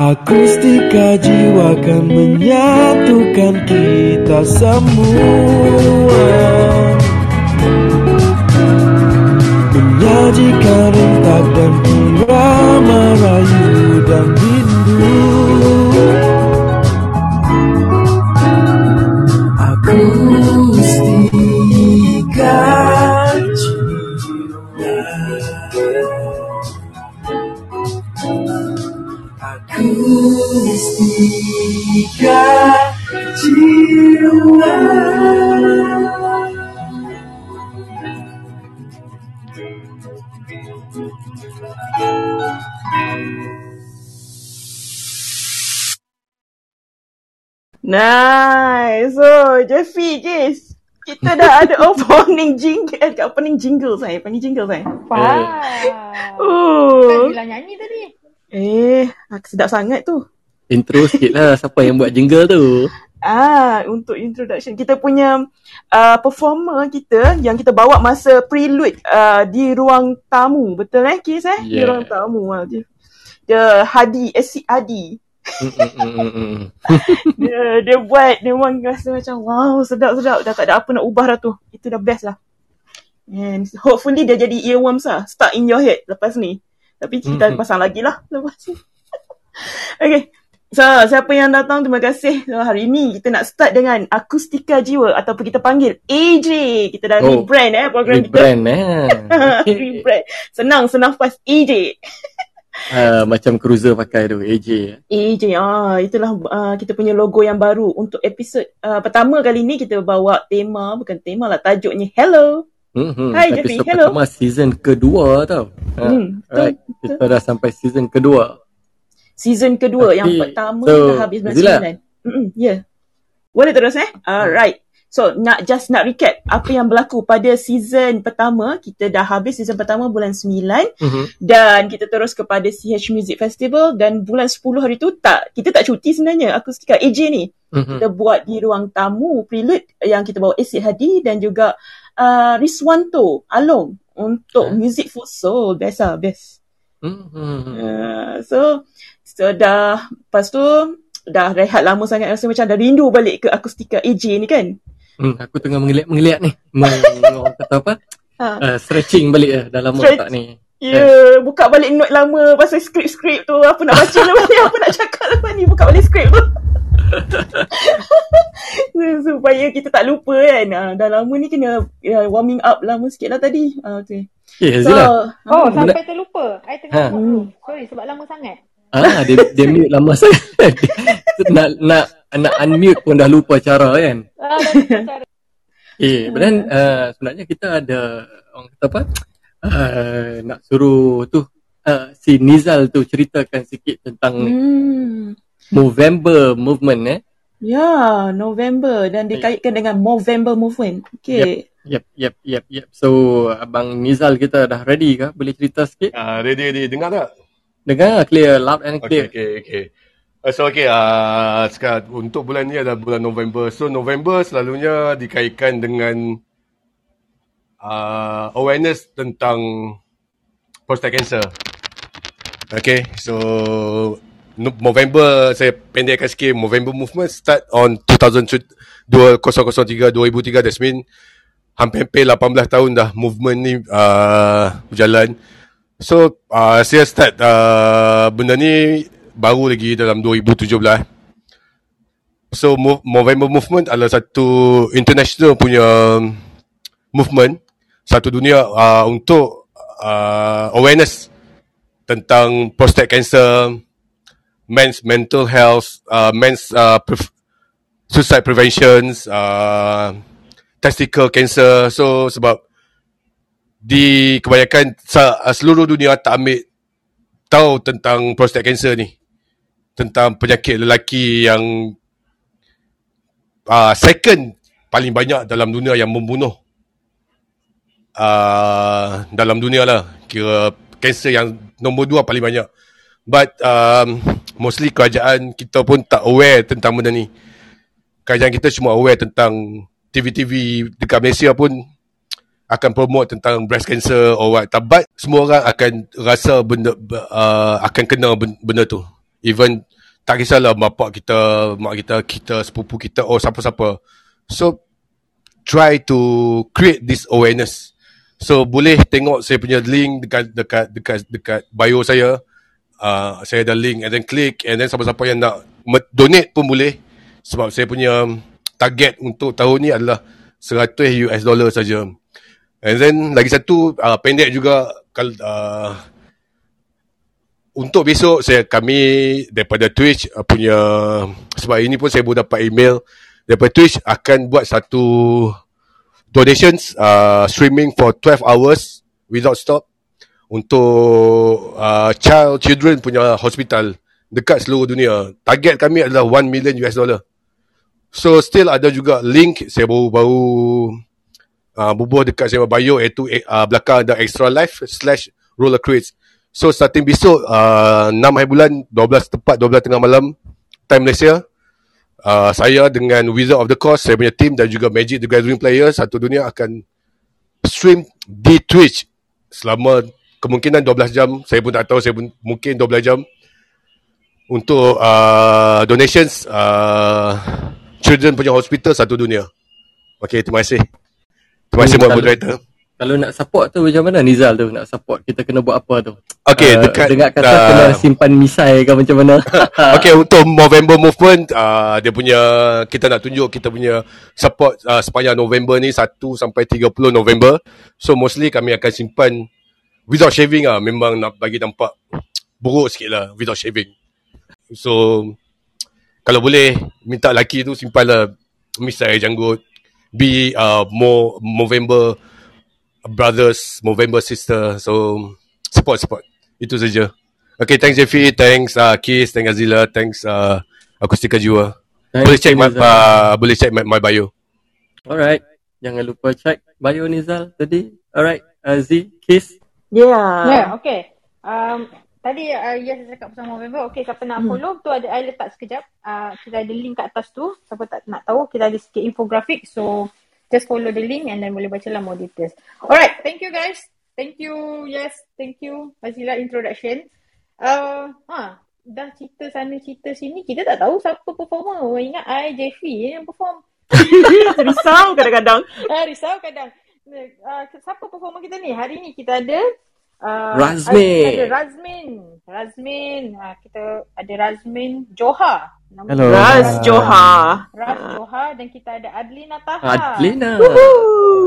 Akustika jiwa kan menyatukan kita semua. Menyajikan rentak dan irama rayu dan rindu Nice. So, Jeffy, Jess. Kita dah ada opening jingle. Eh, opening jingle saya. Panggil jingle saya. Faham. Oh. Kan nyanyi tadi. Eh, sedap sangat tu. Intro sikit lah siapa yang buat jingle tu. Ah, untuk introduction kita punya uh, performer kita yang kita bawa masa prelude uh, di ruang tamu. Betul eh, Kis eh? Di Yeah. ruang tamu. ah. Dia, dia Hadi, Hadi. Mm, mm, mm. dia, dia buat, dia memang rasa macam wow, sedap-sedap. Dah tak ada apa nak ubah dah tu. Itu dah best lah. And hopefully dia jadi earworms lah. Stuck in your head lepas ni. Tapi kita pasang lagi lah lepas ni. okay. So, siapa yang datang, terima kasih. So, hari ni kita nak start dengan Akustika Jiwa ataupun kita panggil AJ. Kita dah Oh. rebrand eh program kita. Rebrand eh. Okay. rebrand. Senang, senafas AJ. Ah, macam cruiser pakai tu, AJ. AJ, ah, itulah uh, kita punya logo yang baru untuk episod uh, pertama kali ni kita bawa tema, bukan tema lah, tajuknya Hello. Mm-hmm. Hai, Jeffrey. Hello. pertama season kedua tau. Ha. Hmm, betul, Alright. Kita dah sampai season kedua. Season kedua, Tapi, yang pertama so, dah habis bulan Zila. 9. Mm-mm, yeah. Boleh terus eh? Alright. So, nak just nak recap apa yang berlaku pada season pertama. Kita dah habis season pertama bulan 9 Mm-hmm. dan kita terus kepada CH Music Festival dan bulan 10 hari tu tak, kita tak cuti sebenarnya. Aku sekitar AJ ni. Mm-hmm. kita buat di ruang tamu prelude yang kita bawa Asyik Hadi dan juga uh, Riswanto Along untuk Ah. Music for Soul. Best lah, best. Mm-hmm. Uh, so, so dah, lepas tu dah rehat lama sangat rasa macam dah rindu balik ke akustika AJ ni kan. Hmm, aku tengah mengeliat-mengeliat ni. Meng, orang kata apa? Ha. Uh, stretching balik lah dah lama Stretch. tak ni. Ya, yeah, buka balik note lama pasal skrip-skrip tu. Apa nak baca lepas ni, apa nak cakap lepas ni. Buka balik skrip tu. Supaya kita tak lupa kan. Ah, dah lama ni kena uh, warming up lama sikit lah tadi. Ah, okay. Okay, So, Zila. Oh, sampai terlupa. I tengah Ha. Sorry, sebab lama sangat. Ah, dia, dia mute lama sangat. nak, nak, nak unmute pun dah lupa cara kan. Ah, cara. Eh, but then uh, sebenarnya kita ada orang kata apa? Uh, nak suruh tu uh, si Nizal tu ceritakan sikit tentang Hmm. Movember movement eh. Ya, November dan dikaitkan dengan Movember Movement. Okay. Yep, yep, yep, yep. So abang Nizal kita dah ready ke? Boleh cerita sikit? Ah, ready, ready. Dengar tak? Dengar clear, loud and Okay, clear. okay, okay. Uh, so, okay. Uh, sekarang, untuk bulan ni adalah bulan November. So, November selalunya dikaitkan dengan uh, awareness tentang prostate cancer. Okay, so no- November, saya pendekkan sikit. November movement start on 2003, 2003. That's mean hampir-hampir 18 tahun dah movement ni uh, berjalan. So, uh, saya start uh, benda ni baru lagi dalam 2017. So, Mo- Movember Movement adalah satu international punya movement, satu dunia uh, untuk uh, awareness tentang prostate cancer, men's mental health, uh, men's uh, pre- suicide preventions, uh, testicle cancer. So, sebab di kebanyakan sa- seluruh dunia tak ambil tahu tentang prostate cancer ni. Tentang penyakit lelaki yang uh, second paling banyak dalam dunia yang membunuh uh, dalam dunia lah. Kira cancer yang nombor dua paling banyak. But um, mostly kerajaan kita pun tak aware tentang benda ni. Kerajaan kita cuma aware tentang TV-TV dekat Malaysia pun akan promote tentang breast cancer or what. But semua orang akan rasa benda uh, akan kena ben- benda tu. Even tak kisahlah bapak kita, mak kita, kita, sepupu kita, oh siapa-siapa. So, try to create this awareness. So, boleh tengok saya punya link dekat dekat dekat dekat bio saya. Uh, saya ada link and then click and then siapa-siapa yang nak donate pun boleh sebab saya punya target untuk tahun ni adalah 100 US dollar saja. And then lagi satu uh, pendek juga kalau uh, untuk besok saya kami daripada Twitch uh, punya sebab ini pun saya baru dapat email daripada Twitch akan buat satu donations uh, streaming for 12 hours without stop untuk uh, child children punya hospital dekat seluruh dunia. Target kami adalah 1 million US dollar. So still ada juga link saya baru-baru uh, bubuh dekat saya bio iaitu uh, belakang ada extra life slash roller crates. So starting besok uh, 6 hari bulan 12 tepat 12 tengah malam time Malaysia uh, saya dengan Wizard of the Coast saya punya team dan juga Magic the Gathering player satu dunia akan stream di Twitch selama kemungkinan 12 jam saya pun tak tahu saya pun mungkin 12 jam untuk uh, donations uh, children punya hospital satu dunia. Okay, terima kasih. Terima kasih buat moderator. Kalau nak support tu macam mana Nizal tu nak support? Kita kena buat apa tu? Okay, Ah, dekat dengar kata uh, kena simpan misai ke macam mana? Okay untuk November movement uh, dia punya kita nak tunjuk kita punya support uh, sepanjang November ni 1 sampai 30 November. So mostly kami akan simpan without shaving ah memang nak bagi nampak buruk sikit lah without shaving. So kalau boleh minta laki tu simpan lah misai janggut be uh, more November brothers, November sister. So support support. Itu saja. Okay, thanks Jeffy, thanks uh, Kiss, thanks Azila, thanks uh, Akustika Jua. Thank boleh check my uh, boleh check my, my bio. Alright. Jangan lupa check bio Nizal tadi. Alright. Uh, Z, Kiss. Yeah. Yeah, okay. Um, tadi uh, Yes cakap pasal November. Okay, siapa nak Hmm. follow tu ada I letak sekejap. Uh, kita ada link kat atas tu. Siapa tak nak tahu, kita ada sikit infographic. So, just follow the link and then boleh baca lah more details. Alright, thank you guys. Thank you, yes, thank you. Azila introduction. Uh, ha, dah cerita sana, cerita sini. Kita tak tahu siapa performer. Ingat I, Jeffy yang perform. Risau kadang-kadang. Ah, risau kadang. Uh, siapa performer kita ni? Hari ni kita ada uh, Razmin. Ada Razmin. Razmin. Uh, kita ada Razmin Johar. Nama Hello. dia. Raz. Johar. Raz Johar dan kita ada Adlina Taha. Adlina.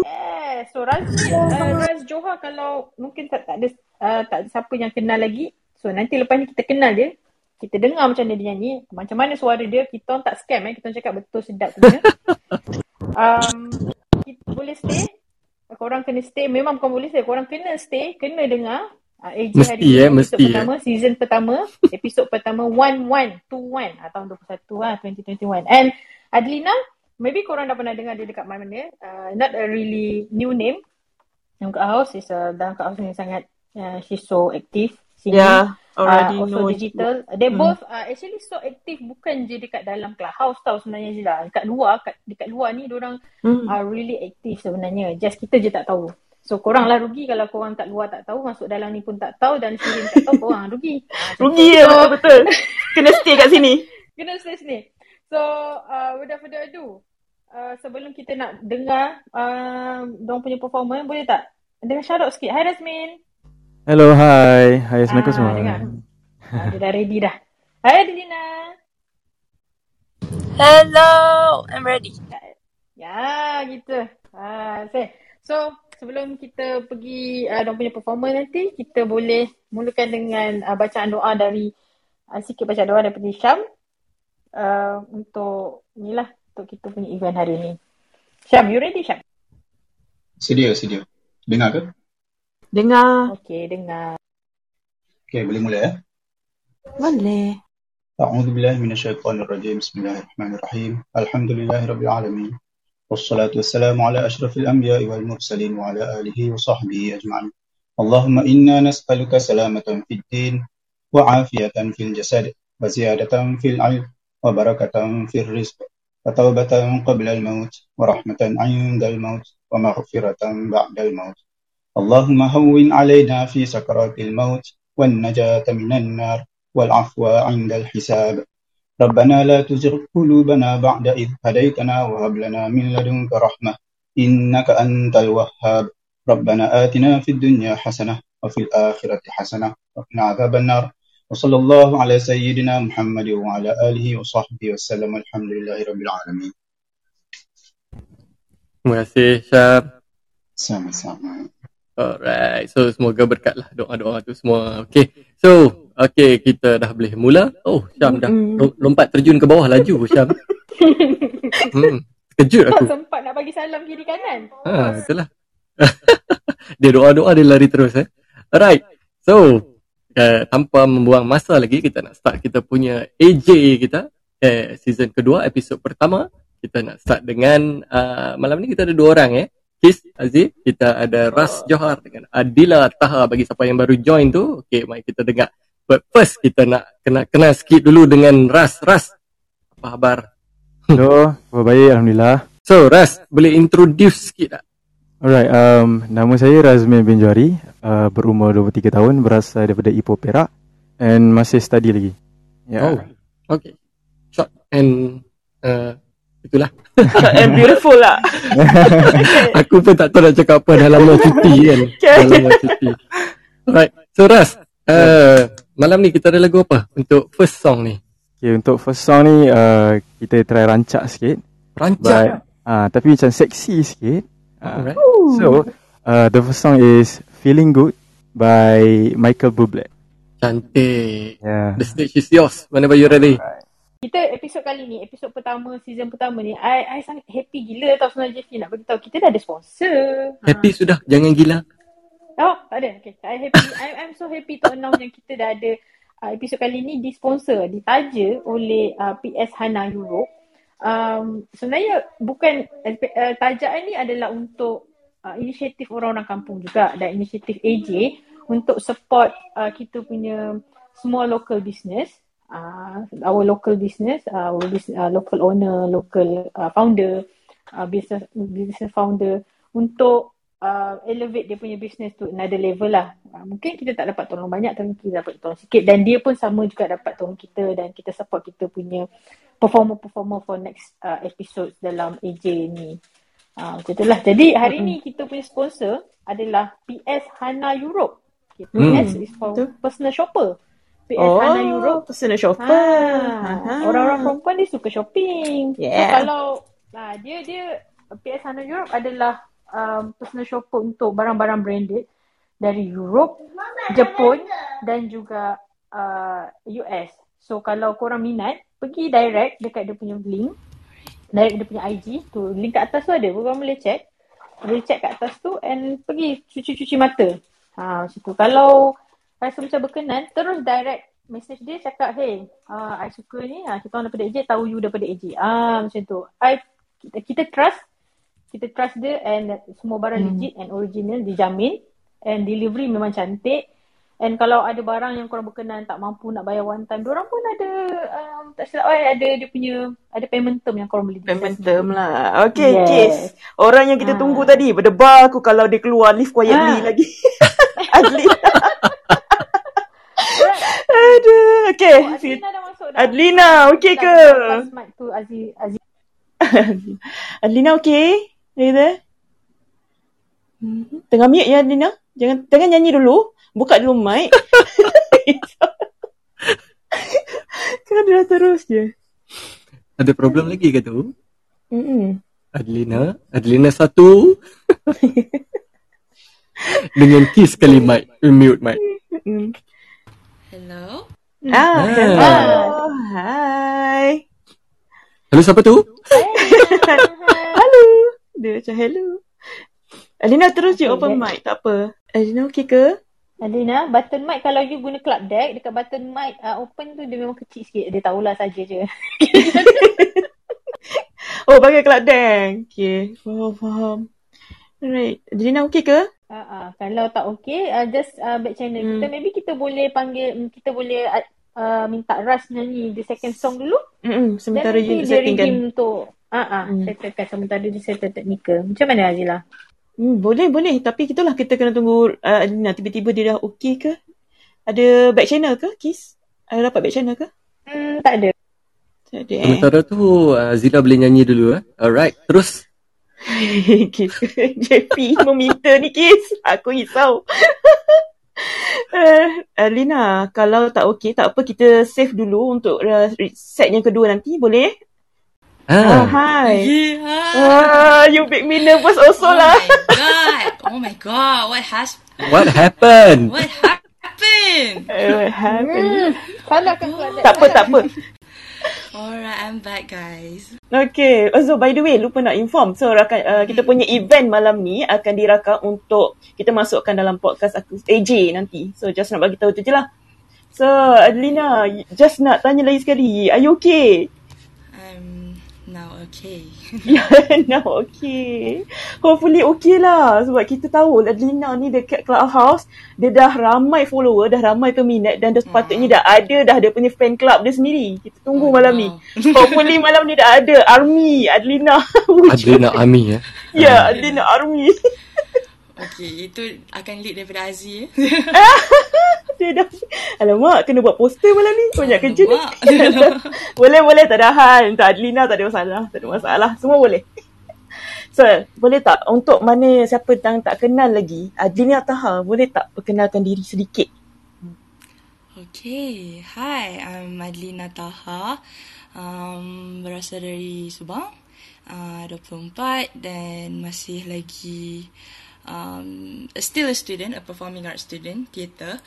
Yeah. So Razmin, uh, Raz Johar kalau mungkin tak, tak ada uh, tak ada siapa yang kenal lagi. So nanti lepas ni kita kenal dia. Kita dengar macam mana dia nyanyi. Macam mana suara dia. Kita orang tak scam eh. Kita orang cakap betul sedap punya. um, kita boleh stay. Korang kena stay. Memang korang boleh stay. Korang kena stay. Kena dengar. Uh, AJ Mesti, hari eh, episod mesti, pertama, season pertama, episod pertama 1-1, 2-1 ah, tahun 21 ah, 2021. And Adlina, maybe korang dah pernah dengar dia dekat mana. Uh, not a really new name. Yang kat house is uh, dalam kat house ni sangat uh, she's so active. singing. Yeah, already uh, also know. digital. They Hmm. both are actually so active bukan je dekat dalam clubhouse tau sebenarnya Zila. Dekat luar, kat, dekat luar ni orang Hmm. are really active sebenarnya. Just kita je tak tahu. So korang lah rugi kalau korang kat luar tak tahu, masuk dalam ni pun tak tahu dan sini tak tahu, korang rugi. Ah, Rugi ya, So, betul-betul. Kena stay kat sini. kena stay sini. So, uh, without further ado, uh, sebelum kita nak dengar uh, diorang punya performance, boleh tak? Dengan shout out sikit. Hai Rasmin. Hello, hi. Hai, Assalamualkum Ah, semua. dengar. Ah, dia dah ready dah. Hai Adelina. Hello, I'm ready. Ya, gitu. Ah. So, sebelum kita pergi uh, diorang punya performance nanti, kita boleh mulakan dengan uh, bacaan doa dari uh, sikit bacaan doa daripada Syam uh, untuk inilah untuk kita punya event hari ni. Syam, you ready Syam? Sedia, sedia. Dengar ke? Dengar. Okay, dengar. Okay, boleh mula ya. Boleh. أعوذ بالله من الشيطان الرجيم بسم الله الرحمن الرحيم الحمد لله رب العالمين والصلاة والسلام على أشرف الأنبياء والمرسلين وعلى آله وصحبه أجمعين اللهم إنا نسألك سلامة في الدين وعافية في الجسد وزيادة في العلم وبركة في الرزق وتوبة قبل الموت ورحمة عند الموت ومغفرة بعد الموت اللهم هون علينا في سكرات الموت والنجاة من النار والعفو عند الحساب ربنا لا تزغ قلوبنا بعد إذ هديتنا وهب لنا من لدنك رحمة إنك أنت الوهاب ربنا آتنا في الدنيا حسنة وفي الآخرة حسنة وقنا عذاب النار وصلى الله على سيدنا محمد وعلى آله وصحبه وسلم الحمد لله رب العالمين Terima kasih. Sama-sama. Alright. So semoga berkat lah doa-doa tu semua. Okay. So, okay kita dah boleh mula. Oh, Syam dah lompat terjun ke bawah laju Syam. hmm. Terkejut Tak aku. sempat nak bagi salam kiri kanan. Ha, itulah. dia doa-doa dia lari terus eh. Alright. So, uh, tanpa membuang masa lagi kita nak start kita punya AJ kita eh, season kedua episod pertama. Kita nak start dengan uh, malam ni kita ada dua orang eh. Kis Aziz, kita ada Ras Johar dengan Adila Taha bagi siapa yang baru join tu. Okay, mari kita dengar. But first kita nak kena kenal sikit dulu dengan Ras. Ras, apa khabar? Hello, khabar baik Alhamdulillah. So, Ras, boleh introduce sikit tak? Alright, um, nama saya Razmi bin Juari, uh, berumur 23 tahun, berasal daripada Ipoh Perak and masih study lagi. Ya. Oh, okay. Short and uh, itulah. And beautiful lah. Aku pun tak tahu nak cakap apa dah lama cuti kan. Okay. Dah lama cuti. Alright. So Ras, uh, malam ni kita ada lagu apa untuk first song ni? Okay, untuk first song ni uh, kita try rancak sikit. Rancak. uh, tapi macam seksi sikit. Uh, Alright. so, uh, the first song is Feeling Good by Michael Bublé. Cantik. Yeah. The stage is yours whenever you're ready. Kita episod kali ni, episod pertama, season pertama ni, I, I sangat happy gila tau sebenarnya Jeffy nak beritahu. Kita dah ada sponsor. Happy sudah, jangan gila. Ha. Oh, tak ada. Okay. I happy. I, I'm so happy to announce yang kita dah ada uh, episod kali ni disponsor, ditaja oleh uh, PS Hana Europe. Um, sebenarnya bukan uh, tajaan ni adalah untuk uh, inisiatif orang-orang kampung juga dan inisiatif AJ untuk support uh, kita punya small local business uh, our local business uh, our business, uh, local owner local uh, founder uh, business business founder untuk uh, elevate dia punya business to another level lah. Uh, mungkin kita tak dapat tolong banyak tapi kita dapat tolong sikit. Dan dia pun sama juga dapat tolong kita dan kita support kita punya performer-performer for next uh, episode dalam AJ ni. Uh, macam itulah jadi hari ni kita punya sponsor adalah PS Hana Europe. Okay, PS is for Betul. personal shopper PS Oh, Hana Europe personal shopper. Ah, Aha. orang-orang perempuan dia suka shopping. So, Yeah. kalau ah, dia dia PS Hana Europe adalah um, personal shopper untuk barang-barang branded dari Europe, Jepun dan juga uh, US. So kalau korang minat, pergi direct dekat dia punya link, direct dia punya IG tu, link kat atas tu ada, korang boleh check. Boleh check kat atas tu and pergi cuci-cuci mata. Ha, macam tu. Kalau rasa macam berkenan, terus direct message dia cakap, hey, uh, I suka ni, ha, kita orang daripada AJ, tahu you daripada AJ. Ah, macam tu. I, kita, kita trust, kita trust dia and semua barang Hmm. legit and original, dijamin. And delivery memang cantik. And kalau ada barang yang korang berkenan tak mampu nak bayar one time, diorang pun ada, um, tak silap I, ada dia punya, ada payment term yang korang boleh Payment term lah. Okay, Yes. Kis. Orang yang kita Ah. tunggu tadi. Berdebar aku kalau dia keluar live quietly Ah. lagi. Adli. Aduh. Okay. Oh, Adlina dah masuk dah. Adlina, okay ke? Mic tu Aziz, Aziz. Adlina okay? Are you there? Mhm. Tengah mute ya Adlina. Jangan jangan nyanyi dulu. Buka dulu mic. kan dia terus je. Ada problem lagi ke tu? Mm-mm. Adlina, Adlina satu. Dengan kiss kali mic, mute mic. Hello? Ah, Ah. hello. Hi. Halo siapa tu? Hello. Dia macam hello. Adlina terus je Okay, open mic. Tak apa. Adlina okay ke? Adina, button mic kalau you guna club deck, dekat button mic uh, open tu dia memang kecil sikit. Dia tahulah saja je. Oh, pakai club dang. Okay. Faham, faham. Alright. Adlina okay ke? Uh, uh, kalau tak okay, uh, just uh, back channel Hmm. kita. Maybe kita boleh panggil, mm, kita boleh uh, uh, minta Ras nyanyi the second song dulu. Mm-mm. Sementara Dan you nanti dia settingkan. redeem untuk uh, uh, Hmm. settlekan sementara dia settle technical. Macam mana Azila? Hmm, boleh, boleh. Tapi itulah kita kena tunggu uh, Adlina. Tiba-tiba dia dah okay ke? Ada back channel ke, Kiss? Ada dapat back channel ke? Hmm, tak ada. Tak ada eh. Sementara tu uh, Zila boleh nyanyi dulu eh. Alright, terus. Kis JP meminta ni Kis. Aku risau. uh, Lina, kalau tak okey, tak apa kita save dulu untuk uh, set yang kedua nanti. Boleh? Ah, Ah, hi. Yeah. Ah, you make me nervous also Oh lah. my god. Oh my god. What has what happened? what happened? Uh, happened. Hmm. Tak apa, tak apa. Alright, I'm back guys. Okay, oh, so by the way, lupa nak inform. So, rakan, uh, kita punya event malam ni akan dirakam untuk kita masukkan dalam podcast aku AJ nanti. So, just nak bagi tahu tu je lah. So, Adelina, just nak tanya lagi sekali. Are you okay? Okay. Yeah, now okay. Hopefully okay lah. Sebab kita tahu Adelina ni dekat Clubhouse, dia dah ramai follower, dah ramai peminat dan dah sepatutnya dah ada dah dia punya fan club dia sendiri. Kita tunggu Oh, malam ni. wow. Hopefully malam ni dah ada Army Adelina. Adrena Ami eh. Ya, Adelina Army. Okay, itu akan lead daripada Aziz. dia dah Alamak kena buat poster malam ni. Banyak kerja ni. Boleh boleh tak ada hal. Untuk Adlina tak ada masalah. Tak ada masalah. Semua boleh. So boleh tak? Untuk mana siapa yang tak kenal lagi Adlina Taha Boleh tak perkenalkan diri sedikit? Okay, hi, I'm Madlina Taha. Um, berasal dari Subang, uh, 24 dan masih lagi um, still a student, a performing arts student, theatre.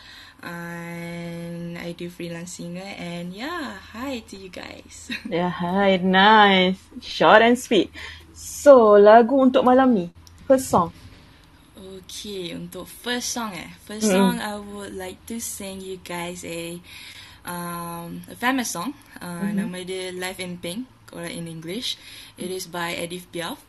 And I do freelance singer and yeah, hi to you guys. Yeah, hai Nice Short and sweet So lagu untuk malam ni First song Okay, untuk first song eh. First Mm. song I would like to sing you guys a um a famous song. Uh, Nama dia Life in Pink or in English. It is by Edith Piaf.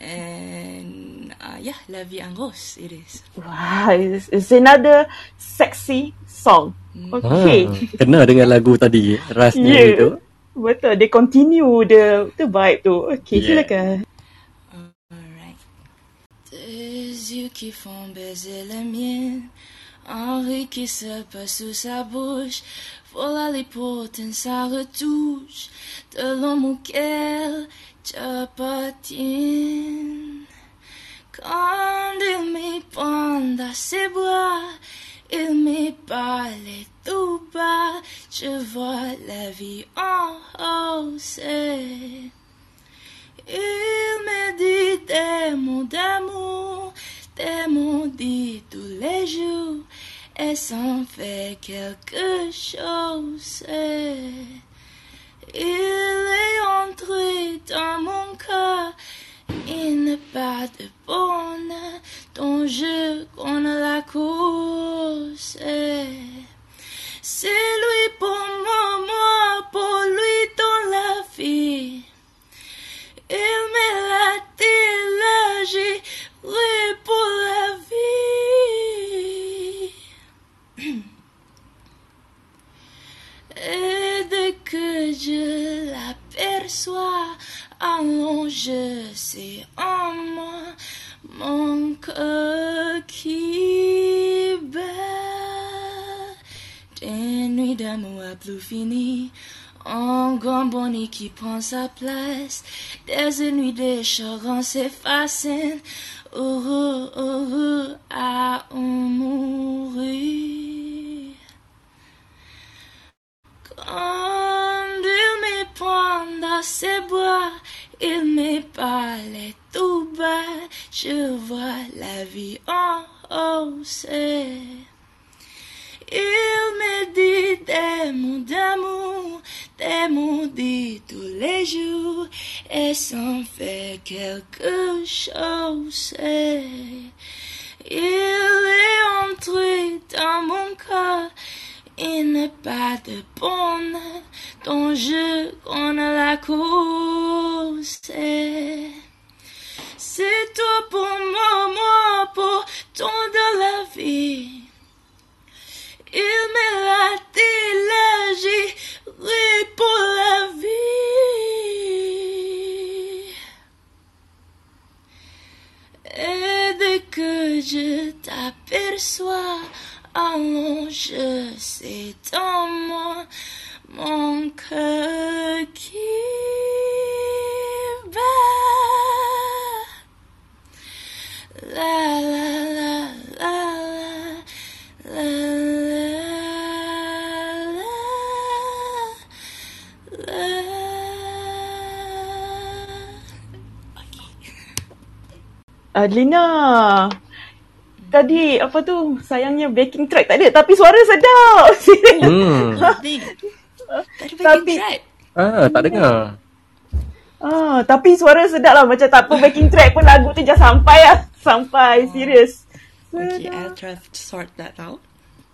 And uh, yeah, La Vie en Rose it is. Wow It's, it's another Sexy song Okay Ah, kena dengan lagu tadi Ras ni Yeah. tu. Betul Dia continue The, the vibe tu Okay Yeah. silakan Alright. Yeux qui font baiser les miens, Henri qui se passe sous sa bouche, voilà les potins, retouche, de l'homme auquel Quand il me prend à ses bras, il me parle tout bas, je vois la vie en rose. Il me dit des mots d'amour, des mots dits tous les jours, et ça fait quelque chose. Il est entré dans mon cœur, il n'est pas de bonheur dont je connais la cause. C'est lui pour moi, moi pour lui dans la vie. Il me l'a dit, pour la vie. Et que je l'aperçois, alors je sais en moi mon cœur qui bat. Des nuits d'amour à plus fini, un grand bonnet qui prend sa place, des nuits d'écharance s'effacent, heureux, heureux à en mourir. Il me prend dans ses bras, il me parle tout bas, je vois la vie en hausse. Il me dit des mots d'amour, des mots dits tous les jours, et ça fait quelque chose. Il est entré dans mon cœur, il n'est pas de bonheur dont je connais la cause. C'est toi pour moi, moi pour ton de la vie. Il me l'a j'irai pour la vie. Et dès que je t'aperçois, allons, je sais dans moi la la la Adlina. Tadi apa tu sayangnya backing track tak ada tapi suara sedap. Hmm. Thing. Tak ada Tapi- backing track. Ah, tak dengar. Ah, tapi suara sedap lah macam tak apa backing track pun lagu tu just sampai lah. Sampai serius. Okay, I'll try to sort that out.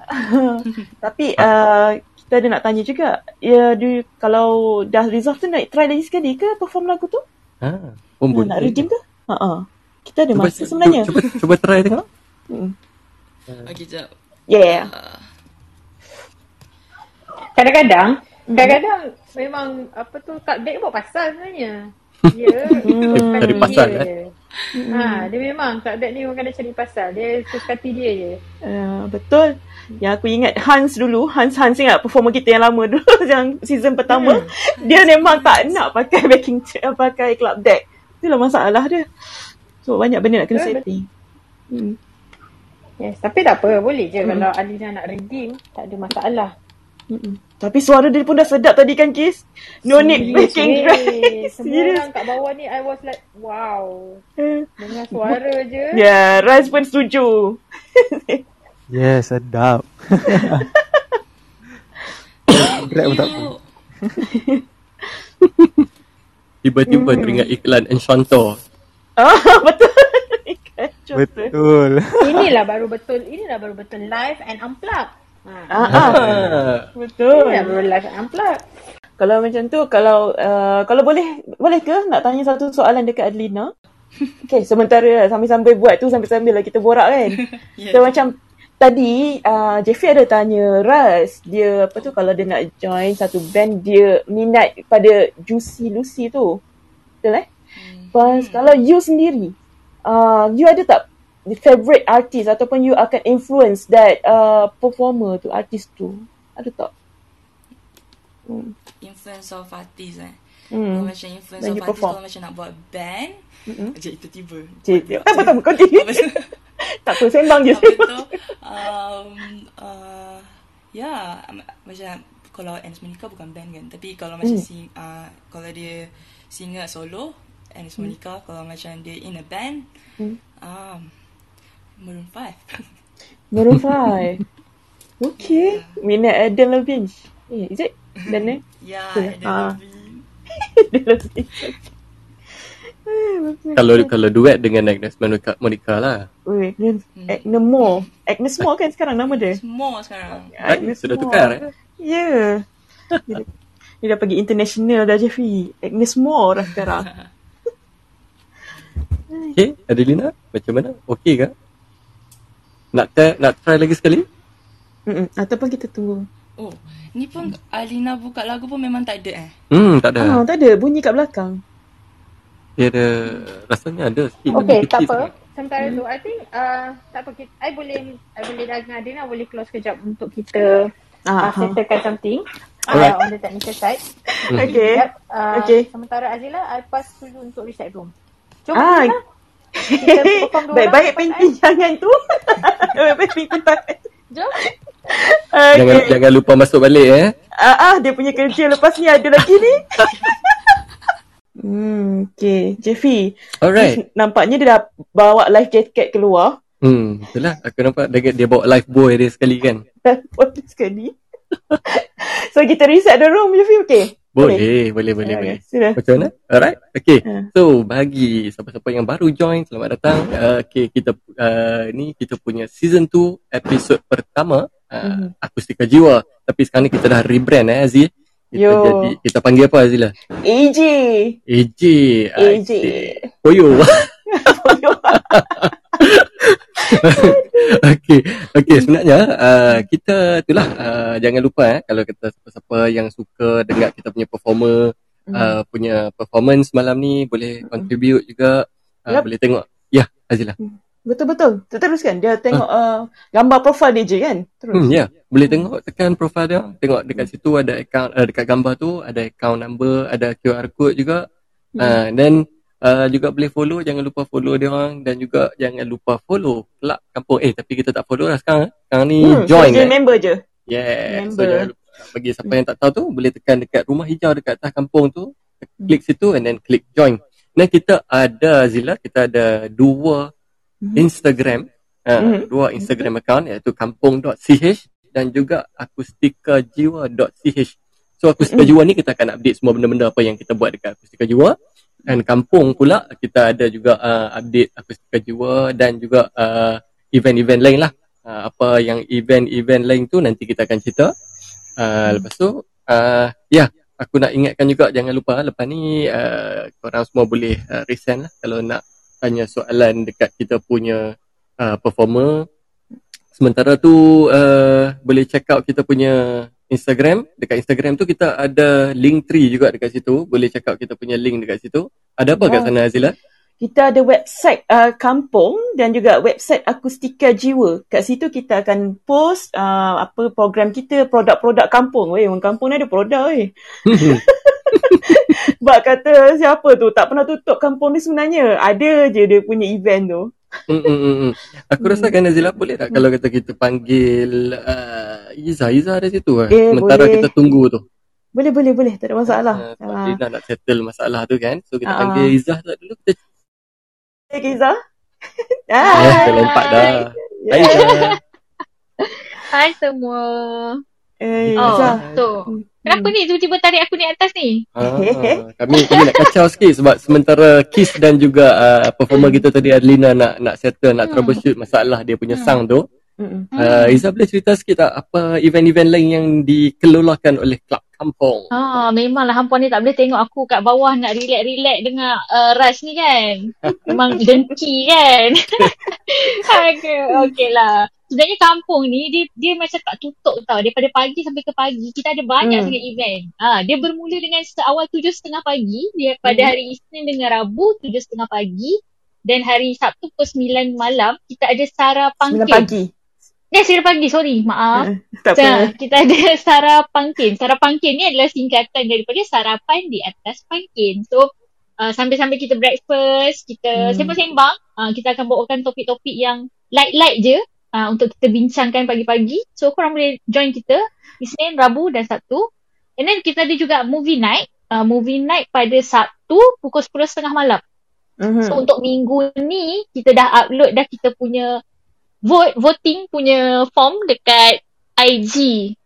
Tapi uh, kita ada nak tanya juga. Ya, do you, kalau dah resolve tu nak try lagi sekali ke perform lagu tu? Ah, pun Nak, boleh. nak redeem ke? Ha ah. Kita ada Cuba, masa sebenarnya. Cuba, cuba, cuba try tengok. Okay, jap. Yeah. Kadang-kadang, kadang-kadang memang apa tu kat deck buat pasal sebenarnya. Dia suka Cari hati pasal, dia eh? Ha, dia memang kat deck ni memang kena cari pasal. Dia suka hati dia je. Uh, betul. Yang aku ingat Hans dulu, Hans Hans ingat performer kita yang lama dulu yang season pertama, dia memang tak nak pakai backing track, pakai club deck. Itulah masalah dia. So banyak benda nak kena Betul, setting. Hmm. Yes, tapi tak apa. Boleh je kalau Alina nak redeem. Tak ada masalah. Mm-mm. Tapi suara dia pun dah sedap tadi kan Kis? No need backing weh. track. Semua Serius. orang kat bawah ni I was like, wow. Dengar suara je. Ya, yeah, Raz pun setuju. Yes, sedap. Rap pun tak apa. Tiba-tiba teringat iklan Enchanto. Ah, betul. Tu. Betul. Inilah baru betul. Inilah baru betul live and unplug. Ha. Ah, ah, betul. Inilah baru live and unplug. Kalau macam tu, kalau uh, kalau boleh, boleh ke nak tanya satu soalan dekat Adlina? Okay, sementara sambil-sambil buat tu, sambil-sambil lah kita borak kan. Yes. So macam tadi uh, Jeffrey ada tanya Raz, dia apa tu kalau dia nak join satu band, dia minat pada Juicy Lucy tu. Betul eh? Pas kalau you sendiri, uh, you ada tak favorite artist ataupun you akan influence that uh, performer tu, artist tu? Ada tak? Hmm. Influence of artist eh. Hmm. Kalau macam influence When of artist, kalau macam nak buat band. Sekejap, itu tiba. Cik, tak apa, tak continue. Tu? tak apa, sembang je. Apa tu? Um, uh, ya, yeah, macam kalau Anis Monica bukan band kan. Tapi kalau macam Hmm. sing, uh, kalau dia singer solo, Anis Monica. Kalau macam dia in a band, Hmm. um, Maroon 5. Maroon 5. Okay. Minat Adam Levine. Eh, is it? Dan eh? ya. Adam Ah. Levine. Adam Levine. kalau kalau duet dengan Agnes Monica, Monica lah. Weh, Agnes, Agnes Moore. Agnes Moore kan sekarang nama dia? Semua sekarang. Ah, Agnes sudah Moore. tukar, eh? Ya. Yeah. Dia, dah- dia dah pergi international dah Jeffrey. Agnes Moore dah sekarang. Okay, Adelina, macam mana? Okay ke? Nak try, nak try lagi sekali? Mm-mm. Ataupun kita tunggu. Oh, ni pun Alina buka lagu pun memang tak ada eh. Hmm, tak ada. Ah, tak ada. Bunyi kat belakang. Dia ada, rasanya ada sikit. Okay, tak apa. sangat. Sementara tu, I think, uh, tak apa. Kita, I boleh, I boleh dengan Adina boleh close kejap untuk kita Ah, uh, settlekan something Alright. uh, on the technical side. Okay. Yep. Uh, Okay. Sementara Azila, I pass dulu untuk reset room. Jom, Ah. Azila. Kita Baik-baik painting jangan tu. Baik-baik painting tangan. Jom. Okay. Jangan jangan lupa masuk balik eh. Ah, ah, dia punya kerja lepas ni ada lagi ni. hmm, okay. Jeffy. Alright. Nampaknya dia dah bawa life jacket keluar. Hmm, betul lah. Aku nampak dia, dia bawa life boy dia sekali kan. Boleh sekali. so kita reset the room, Jeffy. Okay. Boleh, boleh, boleh, boleh. Sudah. Macam mana? Alright. Okay. Ha. So, bagi siapa-siapa yang baru join, selamat datang. Uh, okay, kita uh, ni kita punya season 2 episod pertama uh, Mhm. Akustika Jiwa. Tapi sekarang ni kita dah rebrand eh Azil. Kita Yo. jadi kita panggil apa Azila? AJ. AJ. AJ. Koyo. okay, okay sebenarnya uh, kita itulah uh, jangan lupa eh kalau kita siapa-siapa yang suka dengar kita punya performer Hmm. uh, punya performance malam ni boleh contribute juga uh, Yup. boleh tengok. Ya, Azila. Betul-betul. Teruskan. Dia tengok uh, gambar profil dia je kan? Terus. Hmm, ya. Yeah. Boleh tengok tekan profile dia. Tengok dekat situ ada account uh, dekat gambar tu ada account number, ada QR code juga. Hmm. Uh, then uh, juga boleh follow, jangan lupa follow dia orang dan juga jangan lupa follow kelab kampung. Eh tapi kita tak follow lah sekarang. Sekarang ni Hmm, join Jadi kan. member je. Yeah. So Member. jangan lupa. Bagi siapa yang tak tahu tu boleh tekan dekat rumah hijau dekat atas kampung tu. Klik situ and then klik join. Dan kita ada Zila, kita ada dua Instagram. Uh, Mhm. Dua Instagram account iaitu kampung.ch dan juga akustikajiwa.ch. So Akustika Jiwa ni kita akan update semua benda-benda apa yang kita buat dekat Akustika Jiwa. Dan kampung pula kita ada juga uh, update Akustika Jiwa dan juga uh, event-event lain lah. Uh, apa yang event-event lain tu nanti kita akan cerita. Uh, lepas tu, uh, ya, yeah, aku nak ingatkan juga jangan lupa lepas ni uh, korang semua boleh uh, resend lah kalau nak tanya soalan dekat kita punya uh, performer. Sementara tu uh, boleh check out kita punya Instagram. Dekat Instagram tu kita ada link tree juga dekat situ. Boleh check out kita punya link dekat situ. Ada apa kat Wow. sana Azila? Kita ada website uh, kampung dan juga website Akustika Jiwa. Kat situ kita akan post uh, apa program kita, produk-produk kampung. Weh, orang kampung ni ada produk weh. Sebab kata siapa tu tak pernah tutup kampung ni sebenarnya. Ada je dia punya event tu. Mm, mm, mm, mm. Aku rasa kan Azila boleh tak kalau kata kita panggil uh, Iza, Iza ada situ lah. Eh, Sementara boleh. kita tunggu tu. Boleh, boleh, boleh. Tak ada masalah. Uh, sebab. Rina nak settle masalah tu kan. So kita Ah. panggil Izzah tak dulu. Kita Hey, eh, Hai. terlompat dah. Hai Ya. Izzah. Hai semua. Eh, Oh, Iza. tu. Kenapa ni tiba-tiba tarik aku ni atas ni? Ah, kami kami nak kacau sikit sebab sementara Kiss dan juga uh, performer kita tadi Adelina nak nak settle nak Hmm. troubleshoot masalah dia punya sound tu. Uh, Izzah boleh cerita sikit tak apa event-event lain yang dikelolakan oleh Kelab Kampung? Ha, memanglah hampuan ni tak boleh tengok aku kat bawah nak relax-relax dengan uh, Ras ni kan. Memang dengki kan. okay, okay lah. Sebenarnya kampung ni dia dia macam tak tutup tau. Daripada pagi sampai ke pagi kita ada banyak Hmm. sangat event. Ha, dia bermula dengan seawal tujuh setengah pagi. Dia pada Hmm. hari Isnin dengan Rabu tujuh setengah pagi. Dan hari Sabtu pukul 9 malam kita ada Sara Sembilan Pangkin. pagi. Eh, 9 pagi. Sorry. Maaf. Eh, tak Kita, apa. kita ada Sarapangkin. Sarapangkin ni adalah singkatan daripada sarapan di atas pangkin. So, uh, sambil-sambil kita breakfast, kita Hmm. sembang-sembang, uh, kita akan bawakan topik-topik yang light-light je uh, untuk kita bincangkan pagi-pagi. So, korang boleh join kita Isnin, Rabu dan Sabtu. And then kita ada juga movie night. Uh, movie night pada Sabtu pukul 10.30 malam. Mhm. So untuk minggu ni kita dah upload dah kita punya vote voting punya form dekat IG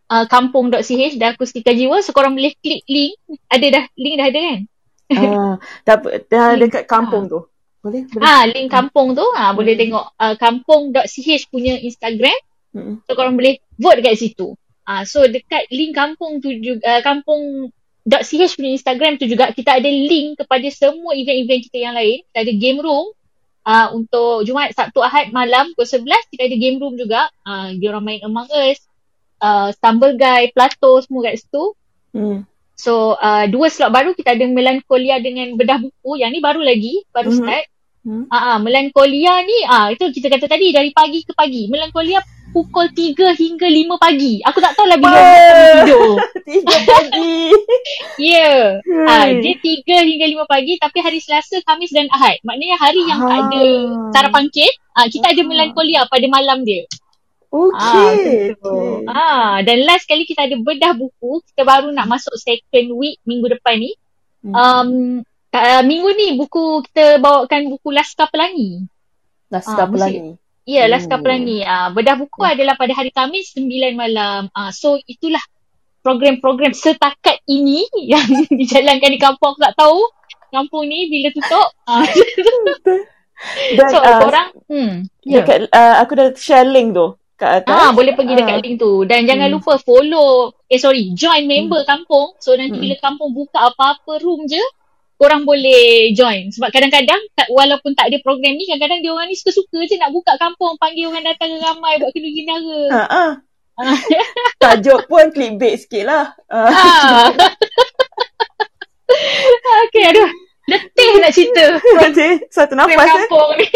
uh, kampung.ch dan akustika jiwa so korang boleh klik link ada dah link dah ada kan Ah, apa. Dah Link. dekat kampung tu. Boleh? Boleh. ah link kampung tu ah boleh tengok uh, kampung.ch punya Instagram Mm-mm. so korang boleh vote dekat situ ah so dekat link kampung tu juga uh, kampung .ch punya Instagram tu juga kita ada link kepada semua event-event kita yang lain kita ada game room uh, untuk Jumaat, Sabtu, Ahad malam pukul 11 kita ada game room juga. Uh, dia orang main Among Us, uh, Stumble Guy, Plato semua kat situ. Hmm. So uh, dua slot baru kita ada Melancholia dengan Bedah Buku. Yang ni baru lagi, baru Mhm. start. Hmm. Ah, uh, Melancholia ni ah itu kita kata tadi dari pagi ke pagi. Melancholia pukul 3 hingga 5 pagi. Aku tak tahu lah bila tidur. Tiga pagi. Ya. Yeah. Ah, Hmm. dia 3 hingga 5 pagi tapi hari Selasa, Khamis dan Ahad. Maknanya hari yang Ah. ada sarapan kek, ah, kita ada melankolia pada malam dia. Okey. Ah, okay. ah, dan last kali kita ada bedah buku. Kita baru nak masuk second week minggu depan ni. Hmm. Um, uh, minggu ni buku kita bawakan buku Laskar Pelangi. Laskar ah, Pelangi. Ya, Oh. Laskar Pelangi. Ah, bedah buku adalah pada hari Khamis 9 malam. Ah, so itulah program-program setakat ini yang dijalankan di kampung. Aku tak tahu kampung ni bila tutup. Ah, Dan so ah, korang hmm, ya. dekat, ah, aku dah share link tu kat atas. Ah, boleh pergi dekat Ah. link tu. Dan jangan Hmm. lupa follow, eh sorry, join member kampung. So nanti Hmm. bila kampung buka apa-apa room je, korang boleh join. Sebab kadang-kadang tak- walaupun tak ada program ni, kadang-kadang dia orang ni suka-suka je nak buka kampung, panggil orang datang ramai buat kena ginara. Ha, ah. Ah. Tajuk pun clickbait sikit lah. Ah. Ah. okay, aduh. Letih nak cerita. Okey, satu nafas eh. kampung ni.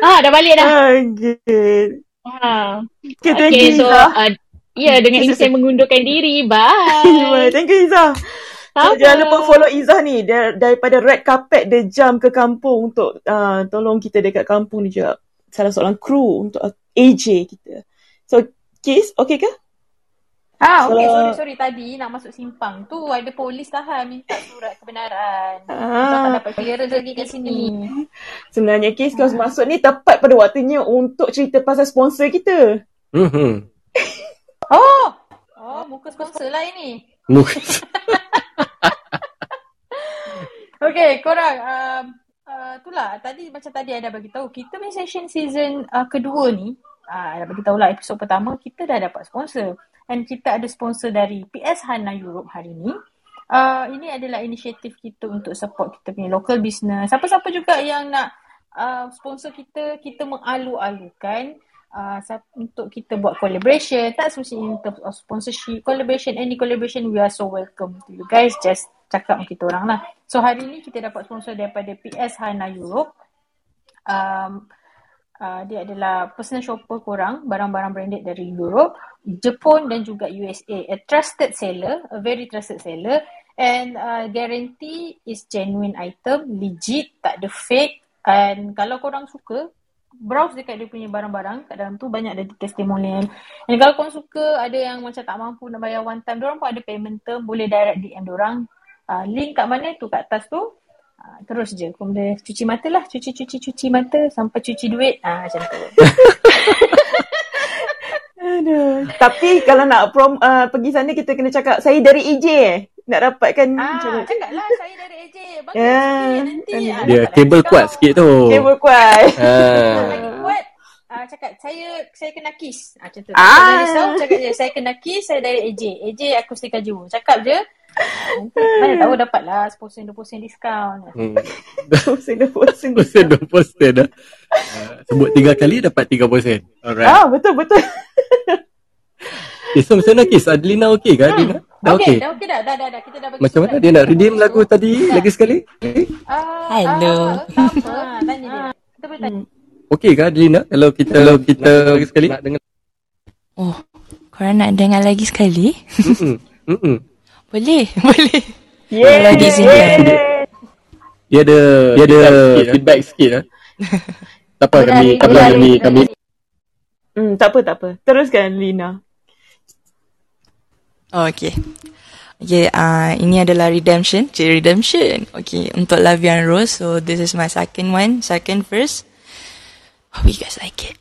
ah, dah balik dah. Okay. Ha. Okay, thank Okay, so uh, ya dengan ini saya mengundurkan diri. Bye. Thank you Izzah. So, jangan lupa follow Izzah ni Dar- daripada red carpet dia jam ke kampung untuk uh, tolong kita dekat kampung ni juga. Salah seorang kru untuk uh, AJ kita. So, Kis, okay ke? Ah, okey, Kalau- sorry sorry tadi nak masuk simpang tu ada polis tahan minta surat kebenaran. Ah. So, tak dapat clearance lagi kat sini. Sebenarnya Kis kau masuk ni tepat pada waktunya untuk cerita pasal sponsor kita. Mhm. Oh. Oh, muka sponsor lah ini. Muka. Okay, korang. Um, uh, itulah, tadi macam tadi ada bagi tahu kita punya session season uh, kedua ni, uh, ada bagi tahu lah episod pertama, kita dah dapat sponsor. Dan kita ada sponsor dari PS Hana Europe hari ni. Uh, ini adalah inisiatif kita untuk support kita punya local business. Siapa-siapa juga yang nak uh, sponsor kita, kita mengalu-alukan uh, untuk kita buat collaboration. Tak semestinya in terms of sponsorship, collaboration, any collaboration, we are so welcome to you guys. Just cakap dengan kita orang lah. So hari ni kita dapat sponsor daripada PS Hana Europe. Um, uh, dia adalah personal shopper korang, barang-barang branded dari Europe, Jepun dan juga USA. A trusted seller, a very trusted seller. And uh, guarantee is genuine item, legit, tak ada fake. And kalau korang suka, browse dekat dia punya barang-barang kat dalam tu banyak ada testimonial. Dan kalau korang suka ada yang macam tak mampu nak bayar one time, diorang pun ada payment term, boleh direct DM diorang. Uh, link kat mana tu kat atas tu. Uh, terus je kau boleh cuci mata lah, cuci-cuci-cuci mata sampai cuci duit. Ah uh, macam tu. Aduh. Tapi kalau nak prom uh, pergi sana kita kena cakap saya dari EJ eh. Nak dapatkan ah, macam cakap lah saya dari AJ. Bagus sikit nanti. Ah, Dia dapat kabel lagi kuat kau. sikit tu. kabel kuat. Ah. Lagi kuat. Ah, cakap saya saya kena kiss. Ah, macam tu. Ah. Dari risau cakap je saya kena kiss, saya dari AJ. AJ Akustika Jiwo. Cakap je. Mana tahu dapat lah 10% 20% diskaun. Hmm. Pusing dah pusing. Persen 2% dah. Ah, sebut tiga kali dapat 3%. Alright. Ah betul betul. Okay, so macam mana Kis? Adelina okey ke Adelina? Dah okey? Okey, dah okey dah. Dah dah dah. Kita dah bagi Macam mana dia nak redeem lagu tadi lagi sekali? Ah, Hello. Ah, tak apa. Ah, tanya dia. Kita boleh tanya. Okey ke Adelina? Kalau kita kalau kita lagi sekali nak dengar. Oh, korang nak dengar lagi sekali? Mm-mm. Mm-mm. Boleh, boleh. Yeah. Dia ada dia ada feedback sikit ah. Tak apa kami Boleh, tak apa boleh, kami boleh. kami Hmm, tak apa tak apa. Teruskan Lina. Oh, okay. Okay, uh, ini adalah redemption. Cik redemption. Okay, untuk Lavian Rose. So, this is my second one. Second verse. Hope you guys like it.